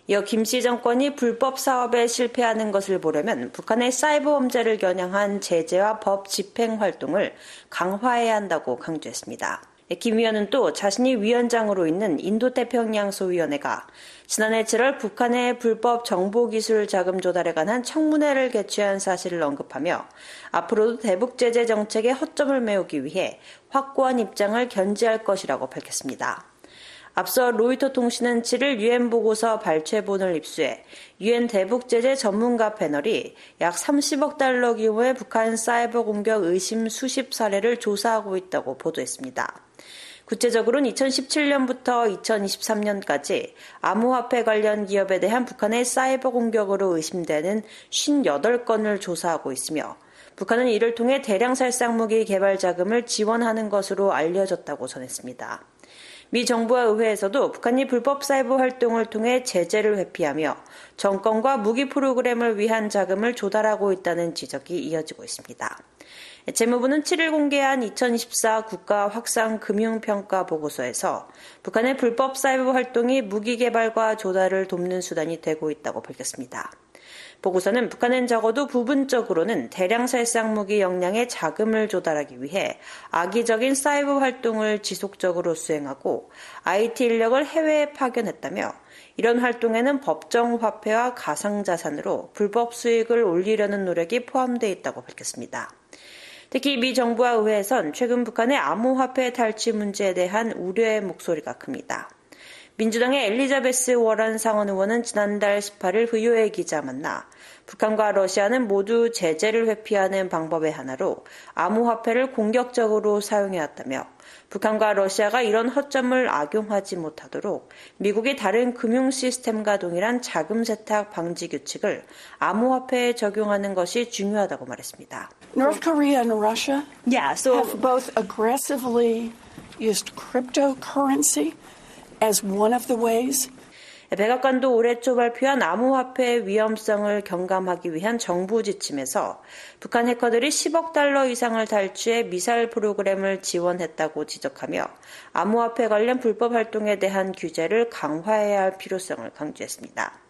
이어 김씨 정권이 불법 사업에 실패하는 것을 보려면 북한의 사이버 범죄를 겨냥한 제재와 법 집행 활동을 강화해야 한다고 강조했습니다. 김 의원은 또 자신이 위원장으로 있는 인도태평양 소위원회가 지난해 7월 북한의 불법 정보기술 자금 조달에 관한 청문회를 개최한 사실을 언급하며 앞으로도 대북 제재 정책의 허점을 메우기 위해 확고한 입장을 견지할 것이라고 밝혔습니다. 앞서 로이터 통신은 7일 유엔 보고서 발췌본을 입수해 유엔 대북 제재 전문가 패널이 약 30억 달러 규모의 북한 사이버 공격 의심 수십 사례를 조사하고 있다고 보도했습니다. 구체적으로는 2017년부터 2023년까지 암호화폐 관련 기업에 대한 북한의 사이버 공격으로 의심되는 58건을 조사하고 있으며 북한은 이를 통해 대량 살상 무기 개발 자금을 지원하는 것으로 알려졌다고 전했습니다. 미 정부와 의회에서도 북한이 불법 사이버 활동을 통해 제재를 회피하며 정권과 무기 프로그램을 위한 자금을 조달하고 있다는 지적이 이어지고 있습니다. 재무부는 7일 공개한 2024 국가 확산 금융평가 보고서에서 북한의 불법 사이버 활동이 무기 개발과 조달을 돕는 수단이 되고 있다고 밝혔습니다. 보고서는 북한은 적어도 부분적으로는 대량 살상 무기 역량에 자금을 조달하기 위해 악의적인 사이버 활동을 지속적으로 수행하고 IT 인력을 해외에 파견했다며 이런 활동에는 법정 화폐와 가상 자산으로 불법 수익을 올리려는 노력이 포함되어 있다고 밝혔습니다. 특히 미 정부와 의회에선 최근 북한의 암호화폐 탈취 문제에 대한 우려의 목소리가 큽니다. 민주당의 엘리자베스 워런 상원 의원은 지난달 18일 VOA 기자 만나 북한과 러시아는 모두 제재를 회피하는 방법의 하나로 암호화폐를 공격적으로 사용해왔다며 북한과 러시아가 이런 허점을 악용하지 못하도록 미국이 다른 금융 시스템과 동일한 자금 세탁 방지 규칙을 암호화폐에 적용하는 것이 중요하다고 말했습니다. North Korea and Russia yeah, so have both aggressively used cryptocurrency as one of the ways. 백악관도 올해 초 발표한 암호화폐의 위험성을 경감하기 위한 정부 지침에서 북한 해커들이 10억 달러 이상을 탈취해 미사일 프로그램을 지원했다고 지적하며 암호화폐 관련 불법 활동에 대한 규제를 강화해야 할 필요성을 강조했습니다.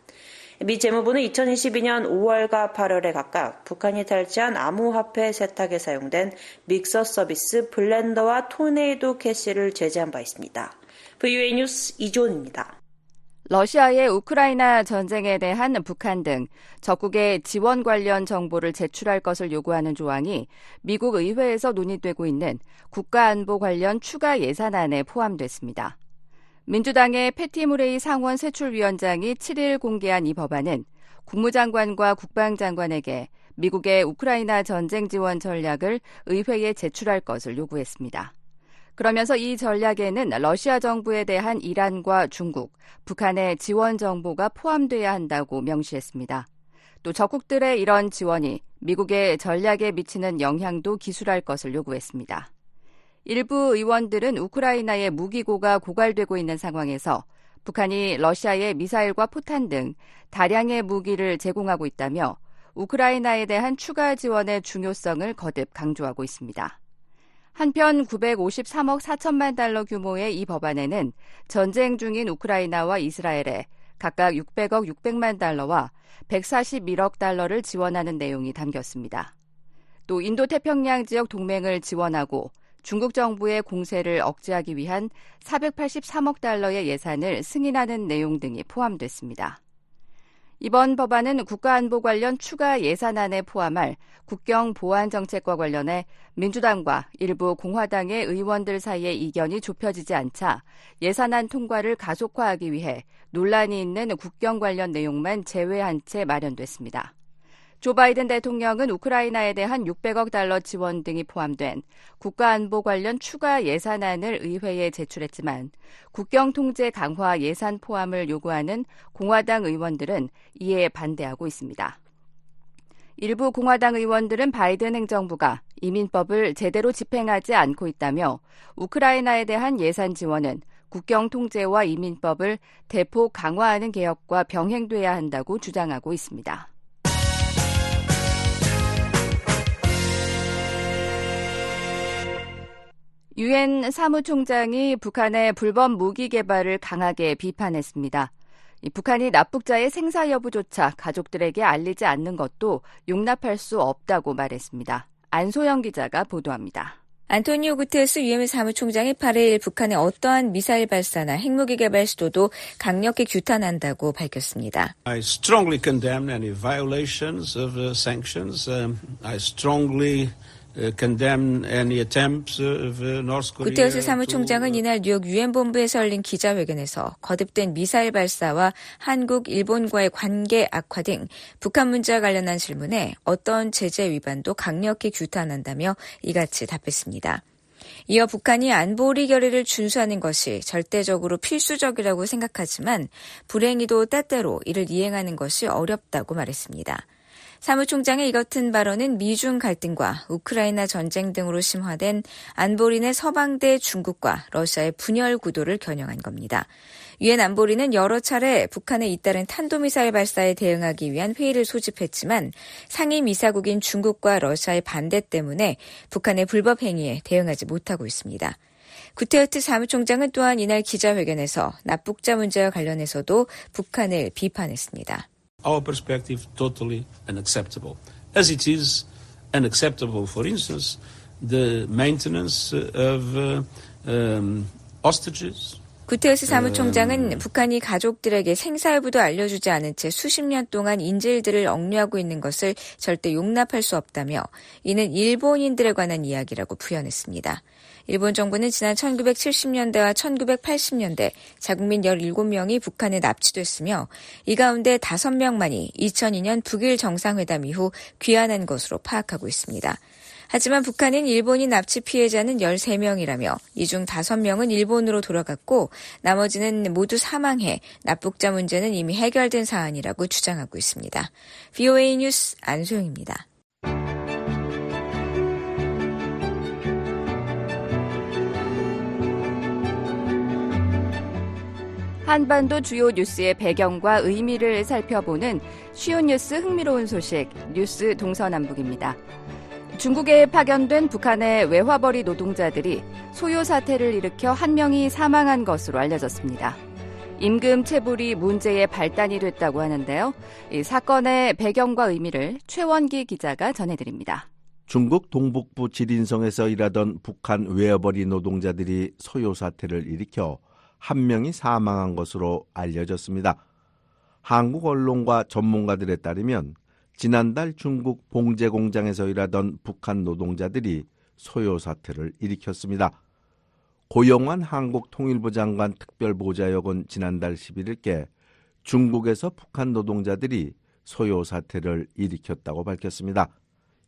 미 재무부는 2022년 5월과 8월에 각각 북한이 탈취한 암호화폐 세탁에 사용된 믹서 서비스 블렌더와 토네이도 캐시를 제재한 바 있습니다. VOA 뉴스 이조은입니다. 러시아의 우크라이나 전쟁에 대한 북한 등 적국의 지원 관련 정보를 제출할 것을 요구하는 조항이 미국 의회에서 논의되고 있는 국가안보 관련 추가 예산안에 포함됐습니다. 민주당의 패티 무레이 상원 세출위원장이 7일 공개한 이 법안은 국무장관과 국방장관에게 미국의 우크라이나 전쟁 지원 전략을 의회에 제출할 것을 요구했습니다. 그러면서 이 전략에는 러시아 정부에 대한 이란과 중국, 북한의 지원 정보가 포함돼야 한다고 명시했습니다. 또 적국들의 이런 지원이 미국의 전략에 미치는 영향도 기술할 것을 요구했습니다. 일부 의원들은 우크라이나의 무기고가 고갈되고 있는 상황에서 북한이 러시아의 미사일과 포탄 등 다량의 무기를 제공하고 있다며 우크라이나에 대한 추가 지원의 중요성을 거듭 강조하고 있습니다. 한편 953억 4천만 달러 규모의 이 법안에는 전쟁 중인 우크라이나와 이스라엘에 각각 600억 600만 달러와 141억 달러를 지원하는 내용이 담겼습니다. 또 인도 태평양 지역 동맹을 지원하고 중국 정부의 공세를 억제하기 위한 483억 달러의 예산을 승인하는 내용 등이 포함됐습니다. 이번 법안은 국가안보 관련 추가 예산안에 포함할 국경 보안 정책과 관련해 민주당과 일부 공화당의 의원들 사이의 이견이 좁혀지지 않자 예산안 통과를 가속화하기 위해 논란이 있는 국경 관련 내용만 제외한 채 마련됐습니다. 조 바이든 대통령은 우크라이나에 대한 600억 달러 지원 등이 포함된 국가안보 관련 추가 예산안을 의회에 제출했지만 국경 통제 강화 예산 포함을 요구하는 공화당 의원들은 이에 반대하고 있습니다. 일부 공화당 의원들은 바이든 행정부가 이민법을 제대로 집행하지 않고 있다며 우크라이나에 대한 예산 지원은 국경 통제와 이민법을 대폭 강화하는 개혁과 병행돼야 한다고 주장하고 있습니다. 유엔 사무총장이 북한의 불법 무기 개발을 강하게 비판했습니다. 북한이 납북자의 생사 여부조차 가족들에게 알리지 않는 것도 용납할 수 없다고 말했습니다. 안소영 기자가 보도합니다. 안토니오 구테스 유엔 사무총장이 8일 북한의 어떠한 미사일 발사나 핵무기 개발 시도도 강력히 규탄한다고 밝혔습니다. I strongly condemn any violations of sanctions. I strongly 구테우스 사무총장은 이날 뉴욕 유엔 본부에서 열린 기자회견에서 거듭된 미사일 발사와 한국, 일본과의 관계 악화 등 북한 문제와 관련한 질문에 어떤 제재 위반도 강력히 규탄한다며 이같이 답했습니다. 이어 북한이 안보리 결의를 준수하는 것이 절대적으로 필수적이라고 생각하지만 불행히도 때때로 이를 이행하는 것이 어렵다고 말했습니다. 사무총장의 이 같은 발언은 미중 갈등과 우크라이나 전쟁 등으로 심화된 안보리의 서방대 중국과 러시아의 분열 구도를 겨냥한 겁니다. 유엔 안보리는 여러 차례 북한의 잇따른 탄도미사일 발사에 대응하기 위한 회의를 소집했지만 상임 이사국인 중국과 러시아의 반대 때문에 북한의 불법 행위에 대응하지 못하고 있습니다. 구테르트 사무총장은 또한 이날 기자회견에서 납북자 문제와 관련해서도 북한을 비판했습니다. Our perspective, totally unacceptable. As it is unacceptable, for instance, the maintenance of uh, um, hostages. 구테우스 사무총장은 음. 북한이 가족들에게 생사여부도 알려주지 않은 채 수십 년 동안 인질들을 억류하고 있는 것을 절대 용납할 수 없다며 이는 일본인들에 관한 이야기라고 부연했습니다. 일본 정부는 지난 1970년대와 1980년대 자국민 17명이 북한에 납치됐으며 이 가운데 5명만이 2002년 북일 정상회담 이후 귀환한 것으로 파악하고 있습니다. 하지만 북한은 일본인 납치 피해자는 13명이라며 이 중 5명은 일본으로 돌아갔고 나머지는 모두 사망해 납북자 문제는 이미 해결된 사안이라고 주장하고 있습니다. VOA 뉴스 안소영입니다. 한반도 주요 뉴스의 배경과 의미를 살펴보는 쉬운 뉴스 흥미로운 소식 뉴스 동서남북입니다. 중국에 파견된 북한의 외화벌이 노동자들이 소요 사태를 일으켜 한 명이 사망한 것으로 알려졌습니다. 임금 체불이 문제의 발단이 됐다고 하는데요. 이 사건의 배경과 의미를 최원기 기자가 전해드립니다. 중국 동북부 지린성에서 일하던 북한 외화벌이 노동자들이 소요 사태를 일으켜 한 명이 사망한 것으로 알려졌습니다. 한국 언론과 전문가들에 따르면 지난달 중국 봉제 공장에서 일하던 북한 노동자들이 소요 사태를 일으켰습니다. 고영환 한국 통일부 장관 특별보좌역은 지난달 11일께 중국에서 북한 노동자들이 소요 사태를 일으켰다고 밝혔습니다.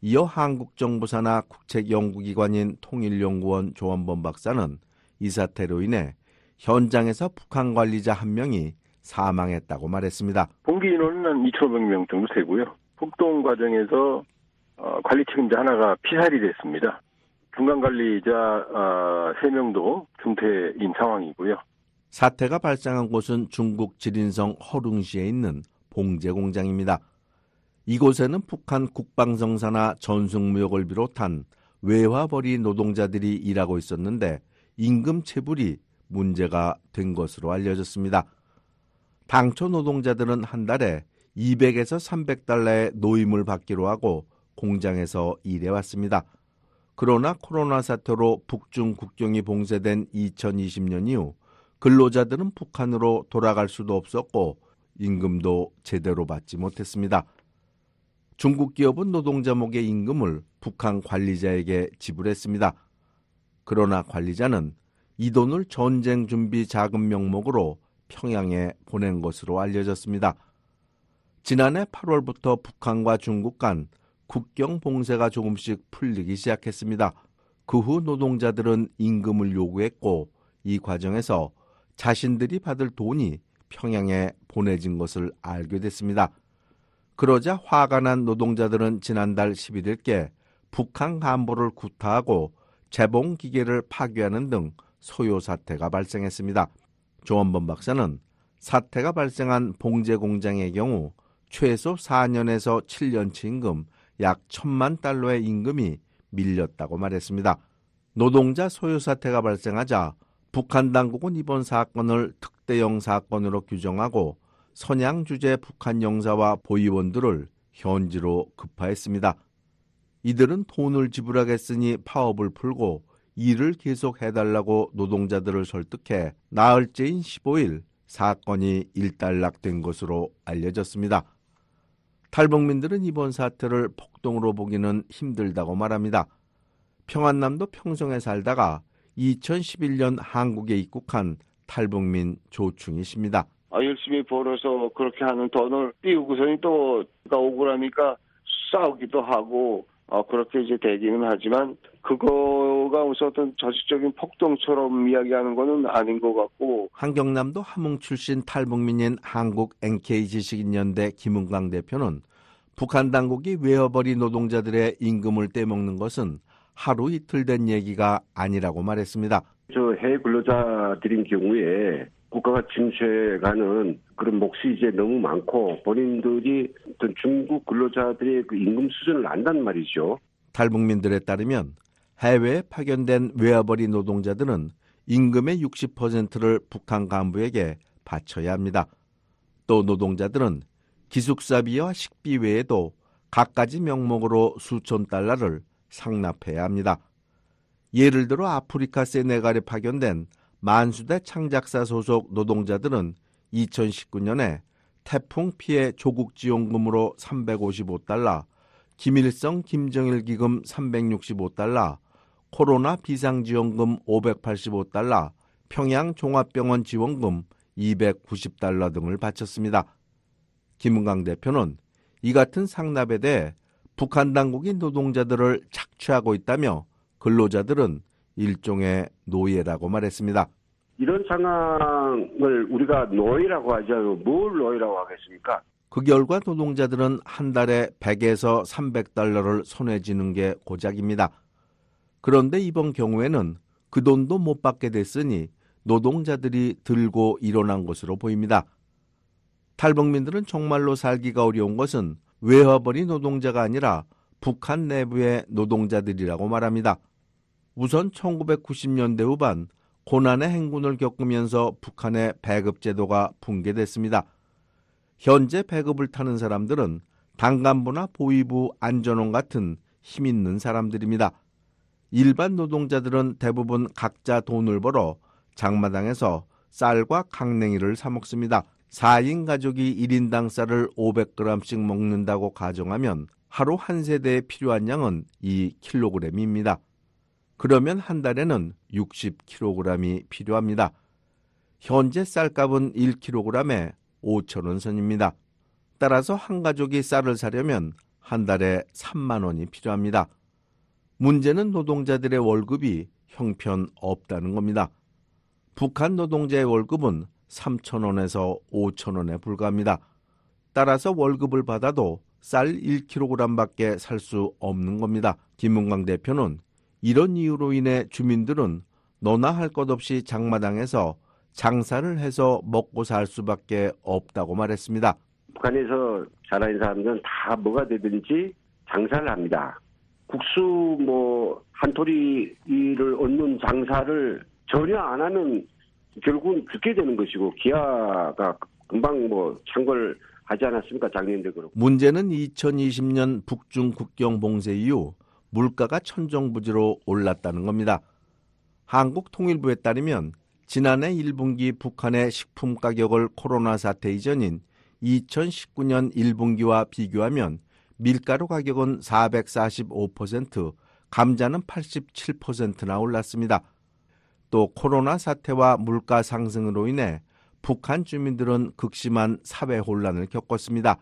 이어 한국 정부사나 국책연구기관인 통일연구원 조원범 박사는 이 사태로 인해 현장에서 북한 관리자 한 명이 사망했다고 말했습니다. 봉기 인원은 한 2,500명 정도 되고요. 폭동 과정에서 어, 관리 책임자 하나가 피살이 됐습니다. 중간 관리자 어, 3명도 중퇴인 상황이고요. 사태가 발생한 곳은 중국 지린성 허룽시에 있는 봉제 공장입니다. 이곳에는 북한 국방성사나 전승무역을 비롯한 외화벌이 노동자들이 일하고 있었는데 임금 체불이 문제가 된 것으로 알려졌습니다. 당초 노동자들은 한 달에 200에서 300달러의 노임을 받기로 하고 공장에서 일해왔습니다. 그러나 코로나 사태로 북중 국경이 봉쇄된 2020년 이후 근로자들은 북한으로 돌아갈 수도 없었고 임금도 제대로 받지 못했습니다. 중국 기업은 노동자 목의 임금을 북한 관리자에게 지불했습니다. 그러나 관리자는 이 돈을 전쟁 준비 자금 명목으로 평양에 보낸 것으로 알려졌습니다. 지난해 8월부터 북한과 중국 간 국경 봉쇄가 조금씩 풀리기 시작했습니다. 그 후 노동자들은 임금을 요구했고 이 과정에서 자신들이 받을 돈이 평양에 보내진 것을 알게 됐습니다. 그러자 화가 난 노동자들은 지난달 11일께 북한 간부를 구타하고 재봉 기계를 파괴하는 등 소요 사태가 발생했습니다. 조원범 박사는 사태가 발생한 봉제 공장의 경우 최소 4년에서 7년치 임금 약 천만 달러의 임금이 밀렸다고 말했습니다. 노동자 소요 사태가 발생하자 북한 당국은 이번 사건을 특대형 사건으로 규정하고 선양 주재 북한 영사와 보위원들을 현지로 급파했습니다. 이들은 돈을 지불하겠으니 파업을 풀고 일을 계속 해달라고 노동자들을 설득해 나흘째인 15일 사건이 일단락된 것으로 알려졌습니다. 탈북민들은 이번 사태를 폭동으로 보기는 힘들다고 말합니다. 평안남도 평성에 살다가 2011년 한국에 입국한 탈북민 조충희 씨입니다. 아, 열심히 벌어서 그렇게 하는 돈을 띄우고서는 또 억울하니까 싸우기도 하고 어, 그렇게 이제 되기는 하지만 그거가 무슨 어떤 저식적인 폭동처럼 이야기하는 거는 아닌 것 같고 한경남도 함흥 출신 탈북민인 한국 NK 지식인연대 김은강 대표는 북한 당국이 외어버리 노동자들의 임금을 떼먹는 것은 하루 이틀 된 얘기가 아니라고 말했습니다. 저 해외 근로자들인 경우에 국가가 침체가는 그런 몫이 이제 너무 많고 본인들이 어떤 중국 근로자들의 그 임금 수준을 안단 말이죠. 탈북민들에 따르면 해외에 파견된 외화벌이 노동자들은 임금의 60%를 북한 간부에게 바쳐야 합니다. 또 노동자들은 기숙사비와 식비 외에도 갖가지 명목으로 수천 달러를 상납해야 합니다. 예를 들어 아프리카 세네갈에 파견된 만수대 창작사 소속 노동자들은 2019년에 태풍 피해 조국 지원금으로 355달러, 김일성 김정일 기금 365달러, 코로나 비상지원금 585달러, 평양 종합병원 지원금 290달러 등을 바쳤습니다. 김은강 대표는 이 같은 상납에 대해 북한 당국이 노동자들을 착취하고 있다며 근로자들은 일종의 노예라고 말했습니다. 이런 상황을 우리가 노예라고 하죠. 뭘 노예라고 하겠습니까? 그 결과 노동자들은 한 달에 100에서 300달러를 손에 쥐는 게 고작입니다. 그런데 이번 경우에는 그 돈도 못 받게 됐으니 노동자들이 들고 일어난 것으로 보입니다. 탈북민들은 정말로 살기가 어려운 것은 외화벌이 노동자가 아니라 북한 내부의 노동자들이라고 말합니다. 우선 1990년대 후반 고난의 행군을 겪으면서 북한의 배급 제도가 붕괴됐습니다. 현재 배급을 타는 사람들은 당간부나 보위부 안전원 같은 힘 있는 사람들입니다. 일반 노동자들은 대부분 각자 돈을 벌어 장마당에서 쌀과 강냉이를 사 먹습니다. 4인 가족이 1인당 쌀을 500g씩 먹는다고 가정하면 하루 한 세대에 필요한 양은 2kg입니다. 그러면 한 달에는 60kg이 필요합니다. 현재 쌀값은 1kg에 5천원 선입니다. 따라서 한 가족이 쌀을 사려면 한 달에 3만 원이 필요합니다. 문제는 노동자들의 월급이 형편 없다는 겁니다. 북한 노동자의 월급은 3천 원에서 5천 원에 불과합니다. 따라서 월급을 받아도 쌀 1kg밖에 살 수 없는 겁니다. 김문광 대표는 이런 이유로 인해 주민들은 너나 할 것 없이 장마당에서 장사를 해서 먹고 살 수밖에 없다고 말했습니다. 북한에서 자라는 사람들은 다 뭐가 되든지 장사를 합니다. 국수 뭐 한토리를 얻는 장사를 전혀 안 하면 결국은 죽게 되는 것이고 기아가 금방 뭐 창궐 하지 않았습니까 작년도 그렇고. 문제는 2020년 북중 국경 봉쇄 이후 물가가 천정부지로 올랐다는 겁니다. 한국 통일부에 따르면 지난해 1분기 북한의 식품 가격을 코로나 사태 이전인 2019년 1분기와 비교하면 밀가루 가격은 445%, 감자는 87%나 올랐습니다. 또 코로나 사태와 물가 상승으로 인해 북한 주민들은 극심한 사회 혼란을 겪었습니다.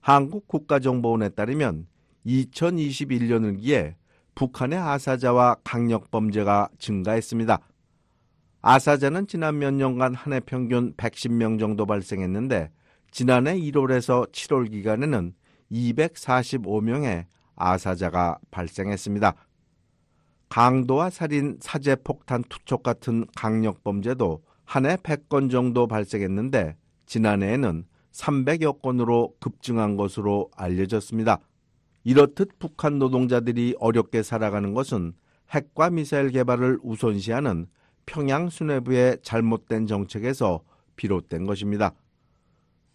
한국 국가정보원에 따르면 2021년을 기해 북한의 아사자와 강력 범죄가 증가했습니다. 아사자는 지난 몇 년간 한 해 평균 110명 정도 발생했는데 지난해 1월에서 7월 기간에는 245명의 아사자가 발생했습니다. 강도와 살인, 사제, 폭탄, 투척 같은 강력 범죄도 한 해 100건 정도 발생했는데 지난해에는 300여 건으로 급증한 것으로 알려졌습니다. 이렇듯 북한 노동자들이 어렵게 살아가는 것은 핵과 미사일 개발을 우선시하는 평양 수뇌부의 잘못된 정책에서 비롯된 것입니다.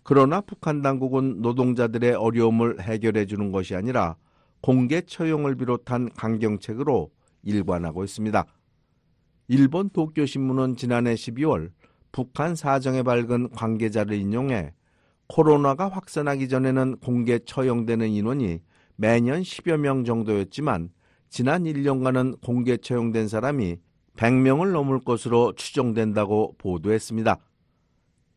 그러나 북한 당국은 노동자들의 어려움을 해결해 주는 것이 아니라 공개 처형을 비롯한 강경책으로 일관하고 있습니다. 일본 도쿄신문은 지난해 12월 북한 사정에 밝은 관계자를 인용해 코로나가 확산하기 전에는 공개 처형되는 인원이 매년 10여 명 정도였지만 지난 1년간은 공개 처형된 사람이 100명을 넘을 것으로 추정된다고 보도했습니다.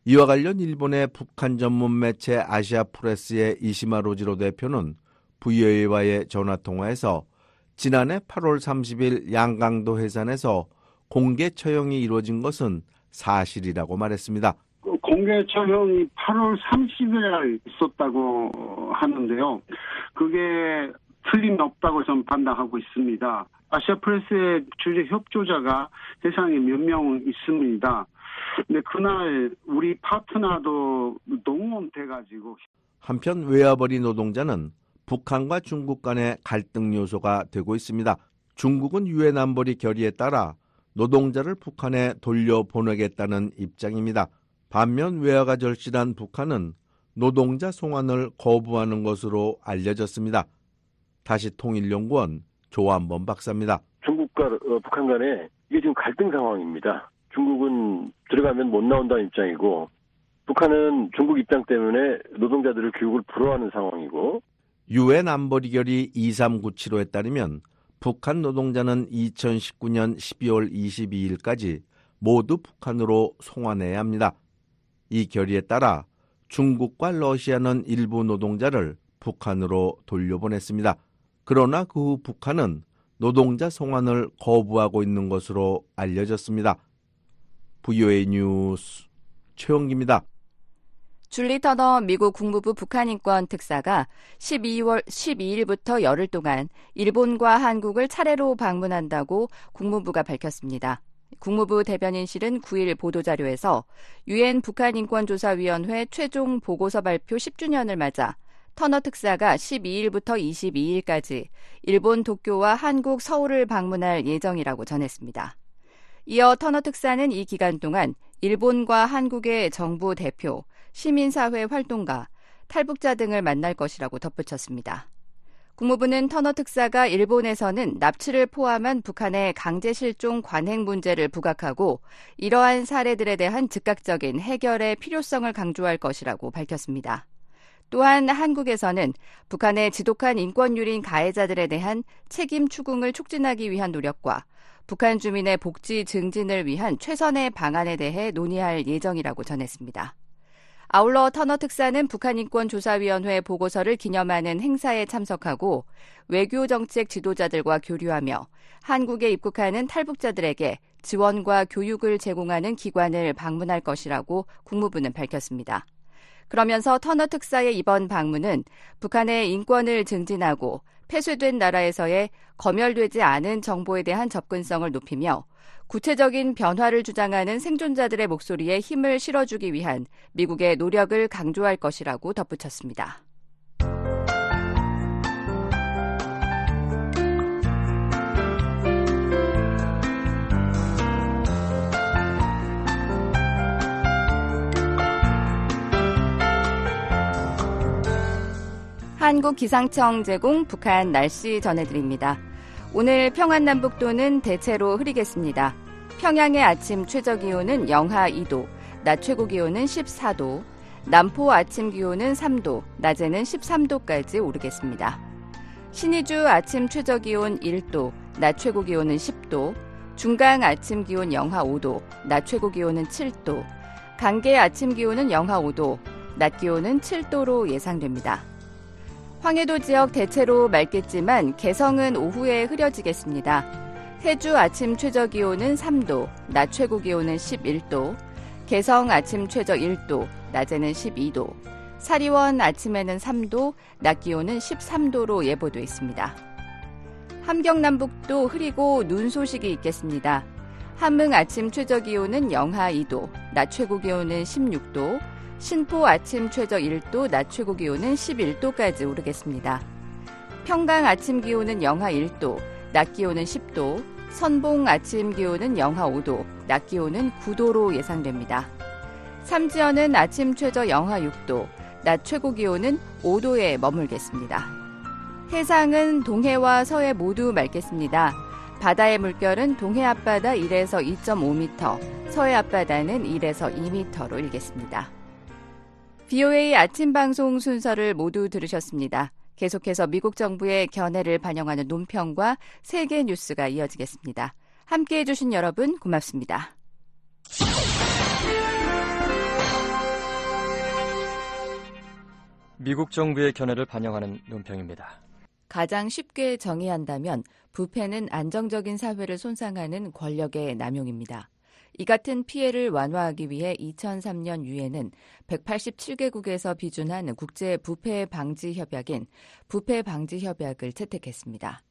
이와 관련 일본의 북한 전문 매체 아시아 프레스의 이시마 로지로 대표는 VOA와의 전화 통화에서 지난해 8월 30일 양강도 해산에서 공개 처형이 이루어진 것은 사실이라고 말했습니다. 공개 처형이 8월 30일에 있었다고 하는데요. 그게 틀림없다고 저는 판단하고 있습니다. 아시아 프레스의 주재 협조자가 세상에 몇 명 있습니다. 근데 그날 우리 파트너도 동원돼가지고 한편 외화벌이 노동자는 북한과 중국 간의 갈등 요소가 되고 있습니다. 중국은 유엔 안보리 결의에 따라 노동자를 북한에 돌려보내겠다는 입장입니다. 반면 외화가 절실한 북한은 노동자 송환을 거부하는 것으로 알려졌습니다. 다시 통일연구원 조한범 박사입니다. 중국과 어, 북한 간에 이게 지금 갈등 상황입니다. 중국은 들어가면 못 나온다는 입장이고 북한은 중국 입장 때문에 노동자들을 교육을 불허하는 상황이고 유엔 안보리 결의 2397호에 따르면 북한 노동자는 2019년 12월 22일까지 모두 북한으로 송환해야 합니다. 이 결의에 따라 중국과 러시아는 일부 노동자를 북한으로 돌려보냈습니다. 그러나 그 후 북한은 노동자 송환을 거부하고 있는 것으로 알려졌습니다. VOA 뉴스 최영기입니다. 줄리 터너 미국 국무부 북한인권 특사가 12월 12일부터 열흘 동안 일본과 한국을 차례로 방문한다고 국무부가 밝혔습니다. 국무부 대변인실은 9일 보도자료에서 유엔 북한인권조사위원회 최종 보고서 발표 10주년을 맞아 터너 특사가 12일부터 22일까지 일본 도쿄와 한국 서울을 방문할 예정이라고 전했습니다. 이어 터너 특사는 이 기간 동안 일본과 한국의 정부 대표, 시민사회 활동가, 탈북자 등을 만날 것이라고 덧붙였습니다. 국무부는 터너 특사가 일본에서는 납치를 포함한 북한의 강제 실종 관행 문제를 부각하고 이러한 사례들에 대한 즉각적인 해결의 필요성을 강조할 것이라고 밝혔습니다. 또한 한국에서는 북한의 지독한 인권유린 가해자들에 대한 책임 추궁을 촉진하기 위한 노력과 북한 주민의 복지 증진을 위한 최선의 방안에 대해 논의할 예정이라고 전했습니다. 아울러 터너 특사는 북한 인권조사위원회 보고서를 기념하는 행사에 참석하고 외교 정책 지도자들과 교류하며 한국에 입국하는 탈북자들에게 지원과 교육을 제공하는 기관을 방문할 것이라고 국무부는 밝혔습니다. 그러면서 터너 특사의 이번 방문은 북한의 인권을 증진하고 폐쇄된 나라에서의 검열되지 않은 정보에 대한 접근성을 높이며 구체적인 변화를 주장하는 생존자들의 목소리에 힘을 실어주기 위한 미국의 노력을 강조할 것이라고 덧붙였습니다. 한국기상청 제공 북한 날씨 전해드립니다. 오늘 평안남북도는 대체로 흐리겠습니다. 평양의 아침 최저 기온은 영하 2도, 낮 최고 기온은 14도, 남포 아침 기온은 3도, 낮에는 13도까지 오르겠습니다. 신의주 아침 최저 기온 1도, 낮 최고 기온은 10도, 중강 아침 기온 영하 5도, 낮 최고 기온은 7도, 강계 아침 기온은 영하 5도, 낮 기온은 7도로 예상됩니다. 황해도 지역 대체로 맑겠지만 개성은 오후에 흐려지겠습니다. 해주 아침 최저 기온은 3도, 낮 최고 기온은 11도, 개성 아침 최저 1도, 낮에는 12도, 사리원 아침에는 3도, 낮 기온은 13도로 예보돼 있습니다. 함경남북도 흐리고 눈 소식이 있겠습니다. 함흥 아침 최저 기온은 영하 2도, 낮 최고 기온은 16도, 신포 아침 최저 1도, 낮 최고 기온은 11도까지 오르겠습니다. 평강 아침 기온은 영하 1도, 낮 기온은 10도, 선봉 아침 기온은 영하 5도, 낮 기온은 9도로 예상됩니다. 삼지연은 아침 최저 영하 6도, 낮 최고 기온은 5도에 머물겠습니다. 해상은 동해와 서해 모두 맑겠습니다. 바다의 물결은 동해 앞바다 1에서 2.5m, 서해 앞바다는 1에서 2m로 일겠습니다. BOA 아침 방송 순서를 모두 들으셨습니다. 계속해서 미국 정부의 견해를 반영하는 논평과 세계 뉴스가 이어지겠습니다. 함께 해주신 여러분 고맙습니다. 미국 정부의 견해를 반영하는 논평입니다. 가장 쉽게 정의한다면 부패는 안정적인 사회를 손상하는 권력의 남용입니다. 이 같은 피해를 완화하기 위해 2003년 유엔은 187개국에서 비준한 국제 부패 방지 협약인 부패 방지 협약을 채택했습니다.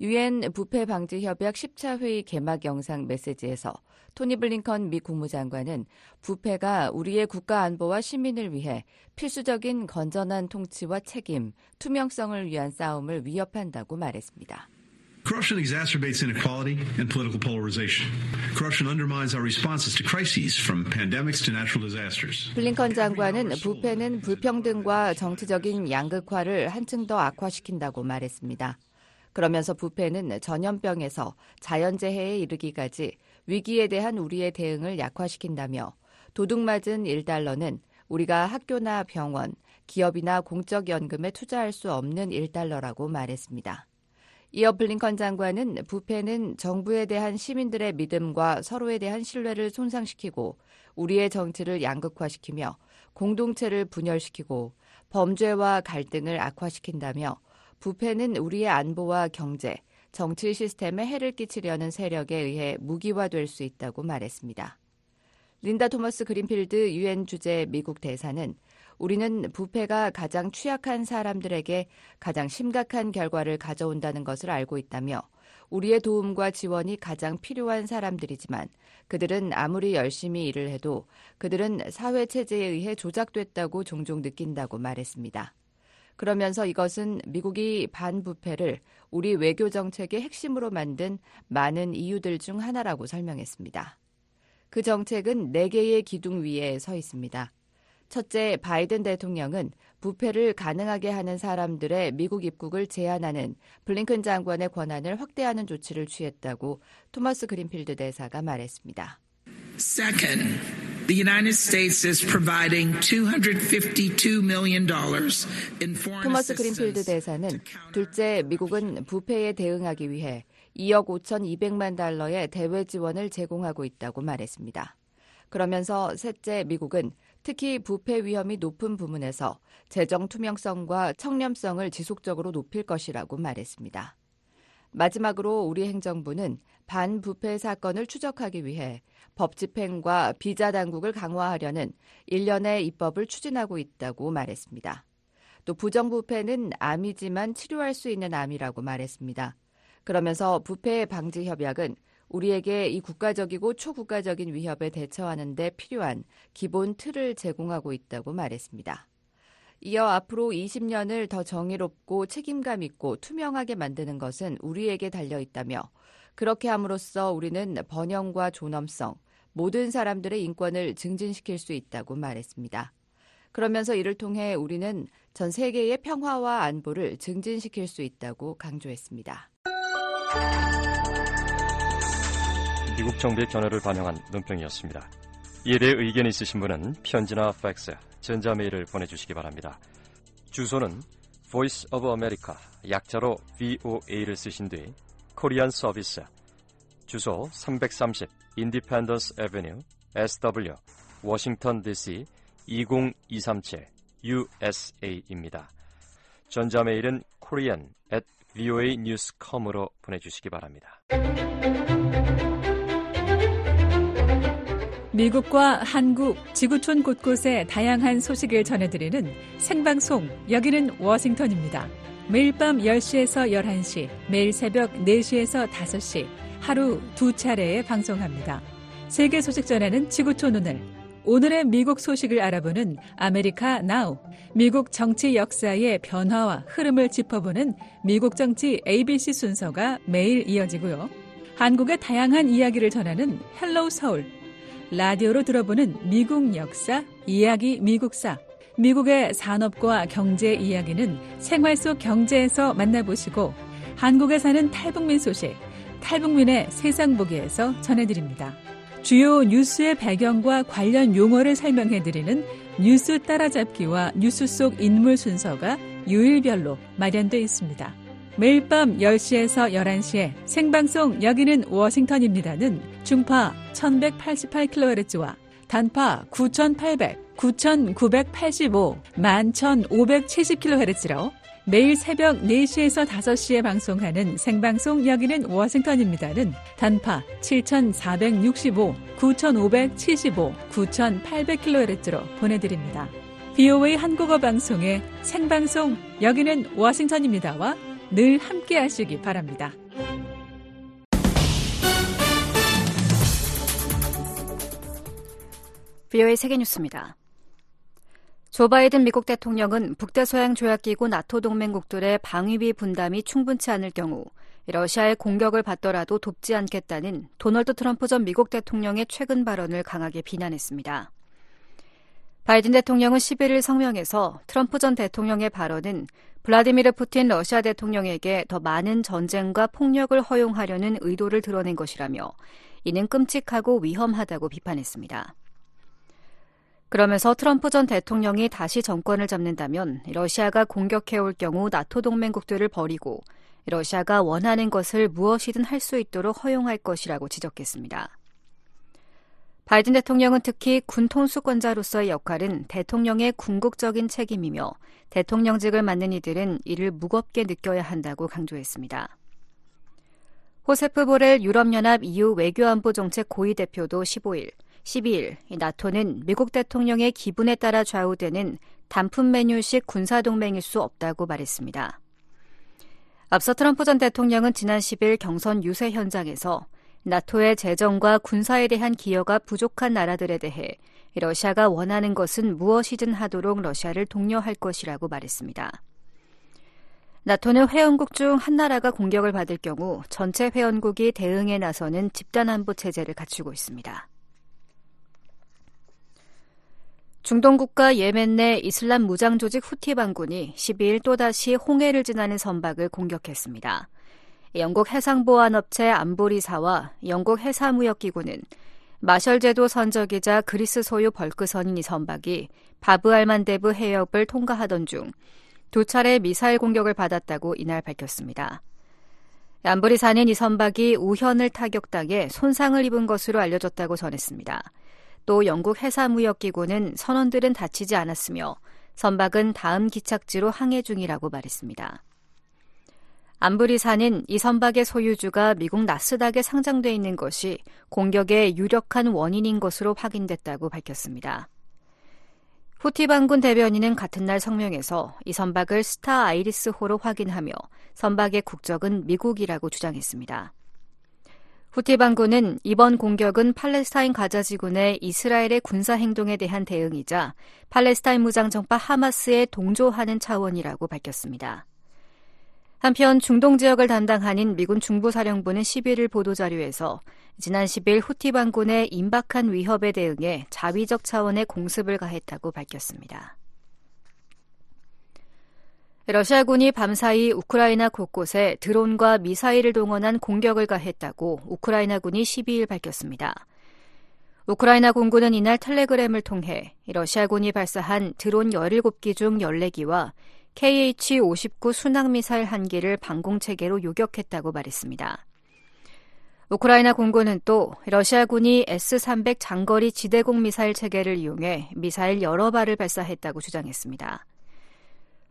유엔 부패 방지 협약 10차 회의 개막 영상 메시지에서 토니 블링컨 미 국무장관은 부패가 우리의 국가 안보와 시민을 위해 필수적인 건전한 통치와 책임, 투명성을 위한 싸움을 위협한다고 말했습니다. Corruption exacerbates inequality and political polarization. Corruption undermines our responses to crises from pandemics to natural disasters. 블링컨 장관은 부패는 불평등과 정치적인 양극화를 한층 더 악화시킨다고 말했습니다. 그러면서 부패는 전염병에서 자연재해에 이르기까지 위기에 대한 우리의 대응을 약화시킨다며 도둑맞은 1달러는 우리가 학교나 병원, 기업이나 공적연금에 투자할 수 없는 1달러라고 말했습니다. 이어 블링컨 장관은 부패는 정부에 대한 시민들의 믿음과 서로에 대한 신뢰를 손상시키고 우리의 정치를 양극화시키며 공동체를 분열시키고 범죄와 갈등을 악화시킨다며 부패는 우리의 안보와 경제, 정치 시스템에 해를 끼치려는 세력에 의해 무기화될 수 있다고 말했습니다. 린다 토머스 그린필드 유엔 주재 미국 대사는 우리는 부패가 가장 취약한 사람들에게 가장 심각한 결과를 가져온다는 것을 알고 있다며 우리의 도움과 지원이 가장 필요한 사람들이지만 그들은 아무리 열심히 일을 해도 그들은 사회 체제에 의해 조작됐다고 종종 느낀다고 말했습니다. 그러면서 이것은 미국이 반부패를 우리 외교 정책의 핵심으로 만든 많은 이유들 중 하나라고 설명했습니다. 그 정책은 4개의 기둥 위에 서 있습니다. 첫째, 바이든 대통령은 부패를 가능하게 하는 사람들의 미국 입국을 제한하는 블링컨 장관의 권한을 확대하는 조치를 취했다고 토마스 그린필드 대사가 말했습니다. Second, the United States is providing 252 million dollars in foreign 토마스 그린필드. 대사는 둘째, 미국은 부패에 대응하기 위해 2억 5,200만 달러의 대외 지원을 제공하고 있다고 말했습니다. 그러면서 셋째, 미국은 특히 부패 위험이 높은 부문에서 재정 투명성과 청렴성을 지속적으로 높일 것이라고 말했습니다. 마지막으로 우리 행정부는 반부패 사건을 추적하기 위해 법 집행과 비자 당국을 강화하려는 일련의 입법을 추진하고 있다고 말했습니다. 또 부정부패는 암이지만 치료할 수 있는 암이라고 말했습니다. 그러면서 부패 방지 협약은 우리에게 이 국가적이고 초국가적인 위협에 대처하는 데 필요한 기본 틀을 제공하고 있다고 말했습니다. 이어 앞으로 20년을 더 정의롭고 책임감 있고 투명하게 만드는 것은 우리에게 달려 있다며 그렇게 함으로써 우리는 번영과 존엄성, 모든 사람들의 인권을 증진시킬 수 있다고 말했습니다. 그러면서 이를 통해 우리는 전 세계의 평화와 안보를 증진시킬 수 있다고 강조했습니다. 미국 정부의 견해를 반영한 논평이었습니다. 이에 대해 의견 있으신 분은 편지나 팩스, 전자메일을 보내주시기 바랍니다. 주소는 Voice of America, 약자로 VOA를 쓰신 뒤 코리안 서비스, 주소 330 Independence Avenue, SW, 워싱턴 DC 20237 USA입니다. 전자메일은 korean at voanews.com으로 보내주시기 바랍니다. 미국과 한국, 지구촌 곳곳의 다양한 소식을 전해드리는 생방송 여기는 워싱턴입니다. 매일 밤 10시에서 11시, 매일 새벽 4시에서 5시 하루 두 차례에 방송합니다. 세계 소식 전하는 지구촌 오늘. 오늘의 미국 소식을 알아보는 아메리카 나우. 미국 정치 역사의 변화와 흐름을 짚어보는 미국 정치 ABC 순서가 매일 이어지고요. 한국의 다양한 이야기를 전하는 헬로우 서울. 라디오로 들어보는 미국 역사, 이야기 미국사. 미국의 산업과 경제 이야기는 생활 속 경제에서 만나보시고 한국에 사는 탈북민 소식, 탈북민의 세상 보기에서 전해드립니다. 주요 뉴스의 배경과 관련 용어를 설명해드리는 뉴스 따라잡기와 뉴스 속 인물 순서가 요일별로 마련되어 있습니다. 매일 밤 10시에서 11시에 생방송 여기는 워싱턴입니다는 중파 1188kHz와 단파 9800, 9985, 11570kHz로 매일 새벽 4시에서 5시에 방송하는 생방송 여기는 워싱턴입니다는 단파 7465, 9575, 9800kHz로 보내드립니다. BOA 한국어 방송의 생방송 여기는 워싱턴입니다와 늘 함께 하시기 바랍니다. BOA 세계 뉴스입니다. 조 바이든 미국 대통령은 북대서양 조약기구 나토 동맹국들의 방위비 분담이 충분치 않을 경우 러시아의 공격을 받더라도 돕지 않겠다는 도널드 트럼프 전 미국 대통령의 최근 발언을 강하게 비난했습니다. 바이든 대통령은 11일 성명에서 트럼프 전 대통령의 발언은 블라디미르 푸틴 러시아 대통령에게 더 많은 전쟁과 폭력을 허용하려는 의도를 드러낸 것이라며 이는 끔찍하고 위험하다고 비판했습니다. 그러면서 트럼프 전 대통령이 다시 정권을 잡는다면 러시아가 공격해올 경우 나토 동맹국들을 버리고 러시아가 원하는 것을 무엇이든 할 수 있도록 허용할 것이라고 지적했습니다. 바이든 대통령은 특히 군 통수권자로서의 역할은 대통령의 궁극적인 책임이며 대통령직을 맡는 이들은 이를 무겁게 느껴야 한다고 강조했습니다. 호세프 보렐 유럽연합 EU 외교안보정책 고위 대표도 15일 12일 나토는 미국 대통령의 기분에 따라 좌우되는 단품 메뉴식 군사동맹일 수 없다고 말했습니다. 앞서 트럼프 전 대통령은 지난 10일 경선 유세 현장에서 나토의 재정과 군사에 대한 기여가 부족한 나라들에 대해 러시아가 원하는 것은 무엇이든 하도록 러시아를 독려할 것이라고 말했습니다. 나토는 회원국 중 한 나라가 공격을 받을 경우 전체 회원국이 대응에 나서는 집단안보 체제를 갖추고 있습니다. 중동 국가 예멘 내 이슬람 무장 조직 후티 반군이 12일 또다시 홍해를 지나는 선박을 공격했습니다. 영국 해상보안업체 암보리사와 영국 해사무역기구는 마셜제도 선적이자 그리스 소유 벌크선인 이 선박이 바브 알만데브 해협을 통과하던 중 두 차례 미사일 공격을 받았다고 이날 밝혔습니다. 암보리사는 이 선박이 우현을 타격당해 손상을 입은 것으로 알려졌다고 전했습니다. 또 영국 해사무역기구는 선원들은 다치지 않았으며 선박은 다음 기착지로 항해 중이라고 말했습니다. 암브리사는 이 선박의 소유주가 미국 나스닥에 상장돼 있는 것이 공격의 유력한 원인인 것으로 확인됐다고 밝혔습니다. 후티 반군 대변인은 같은 날 성명에서 이 선박을 스타 아이리스호로 확인하며 선박의 국적은 미국이라고 주장했습니다. 후티 반군은 이번 공격은 팔레스타인 가자지군의 이스라엘의 군사 행동에 대한 대응이자 팔레스타인 무장 정파 하마스에 동조하는 차원이라고 밝혔습니다. 한편 중동 지역을 담당하는 미군 중부사령부는 11일 보도자료에서 지난 10일 후티 반군의 임박한 위협에 대응해 자위적 차원의 공습을 가했다고 밝혔습니다. 러시아군이 밤사이 우크라이나 곳곳에 드론과 미사일을 동원한 공격을 가했다고 우크라이나군이 12일 밝혔습니다. 우크라이나 공군은 이날 텔레그램을 통해 러시아군이 발사한 드론 17기 중 14기와 KH-59 순항미사일 한 기를 방공체계로 요격했다고 말했습니다. 우크라이나 공군은 또 러시아군이 S-300 장거리 지대공 미사일 체계를 이용해 미사일 여러 발을 발사했다고 주장했습니다.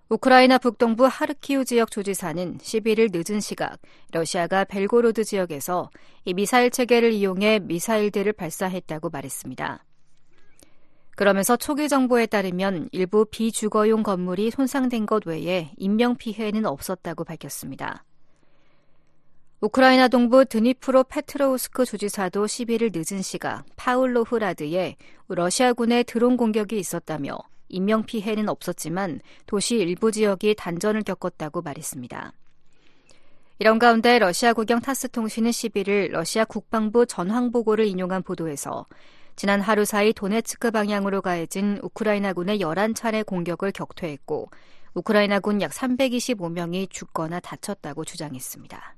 우크라이나 북동부 하르키우 지역 조지사는 11일 늦은 시각 러시아가 벨고로드 지역에서 이 미사일 체계를 이용해 미사일들을 발사했다고 말했습니다. 그러면서 초기 정보에 따르면 일부 비주거용 건물이 손상된 것 외에 인명피해는 없었다고 밝혔습니다. 우크라이나 동부 드니프로 페트로우스크 주지사도 11일 늦은 시각 파울로흐라드에 러시아군의 드론 공격이 있었다며 인명피해는 없었지만 도시 일부 지역이 단전을 겪었다고 말했습니다. 이런 가운데 러시아 국영 타스 통신은 11일 러시아 국방부 전황 보고를 인용한 보도에서 지난 하루 사이 도네츠크 방향으로 가해진 우크라이나군의 11차례 공격을 격퇴했고 우크라이나군 약 325명이 죽거나 다쳤다고 주장했습니다.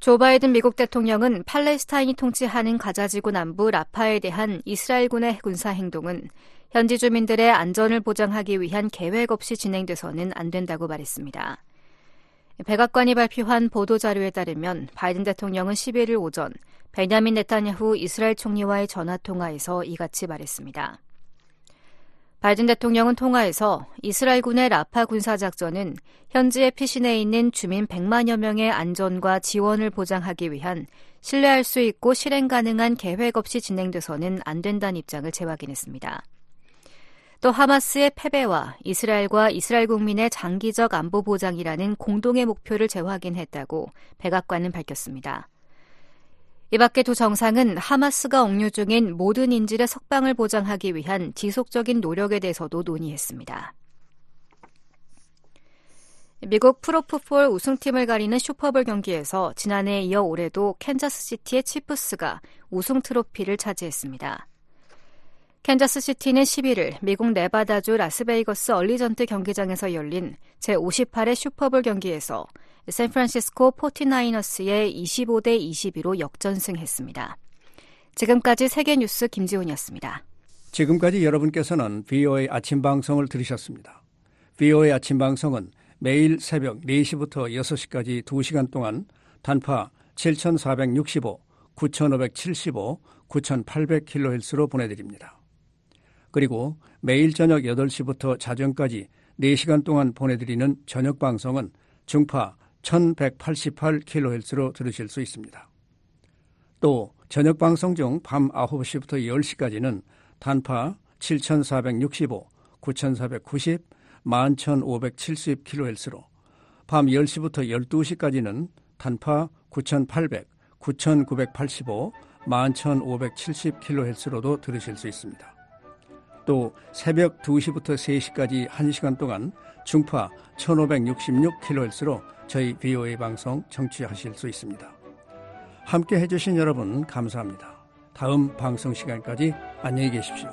조 바이든 미국 대통령은 팔레스타인이 통치하는 가자지구 남부 라파에 대한 이스라엘군의 군사 행동은 현지 주민들의 안전을 보장하기 위한 계획 없이 진행돼서는 안 된다고 말했습니다. 백악관이 발표한 보도자료에 따르면 바이든 대통령은 11일 오전 베냐민 네타냐후 이스라엘 총리와의 전화 통화에서 이같이 말했습니다. 바이든 대통령은 통화에서 이스라엘군의 라파 군사작전은 현지의 피신해 있는 주민 100만여 명의 안전과 지원을 보장하기 위한 신뢰할 수 있고 실행 가능한 계획 없이 진행돼서는 안 된다는 입장을 재확인했습니다. 또 하마스의 패배와 이스라엘과 이스라엘 국민의 장기적 안보 보장이라는 공동의 목표를 재확인했다고 백악관은 밝혔습니다. 이 밖에 두 정상은 하마스가 억류 중인 모든 인질의 석방을 보장하기 위한 지속적인 노력에 대해서도 논의했습니다. 미국 프로풋볼 우승팀을 가리는 슈퍼볼 경기에서 지난해에 이어 올해도 캔자스시티의 치프스가 우승 트로피를 차지했습니다. 캔자스시티는 11일 미국 네바다주 라스베이거스 얼리전트 경기장에서 열린 제58회 슈퍼볼 경기에서 샌프란시스코 포티나이너스의 25대 22로 역전승했습니다. 지금까지 세계 뉴스 김지훈이었습니다. 지금까지 여러분께서는 VOA 아침 방송을 들으셨습니다. VOA 아침 방송은 매일 새벽 4시부터 6시까지 2시간 동안 단파 7465, 9575, 9800kHz로 보내드립니다. 그리고 매일 저녁 8시부터 자정까지 4시간 동안 보내드리는 저녁 방송은 중파 1188kHz로 들으실 수 있습니다. 또 저녁 방송 중 밤 9시부터 10시까지는 단파 7465, 9490, 11570kHz로 밤 10시부터 12시까지는 단파 9800, 9985, 11570kHz로도 들으실 수 있습니다. 또 새벽 2시부터 3시까지 1시간 동안 중파 1566kHz로 저희 VOA 방송 청취하실 수 있습니다. 함께 해주신 여러분 감사합니다. 다음 방송 시간까지 안녕히 계십시오.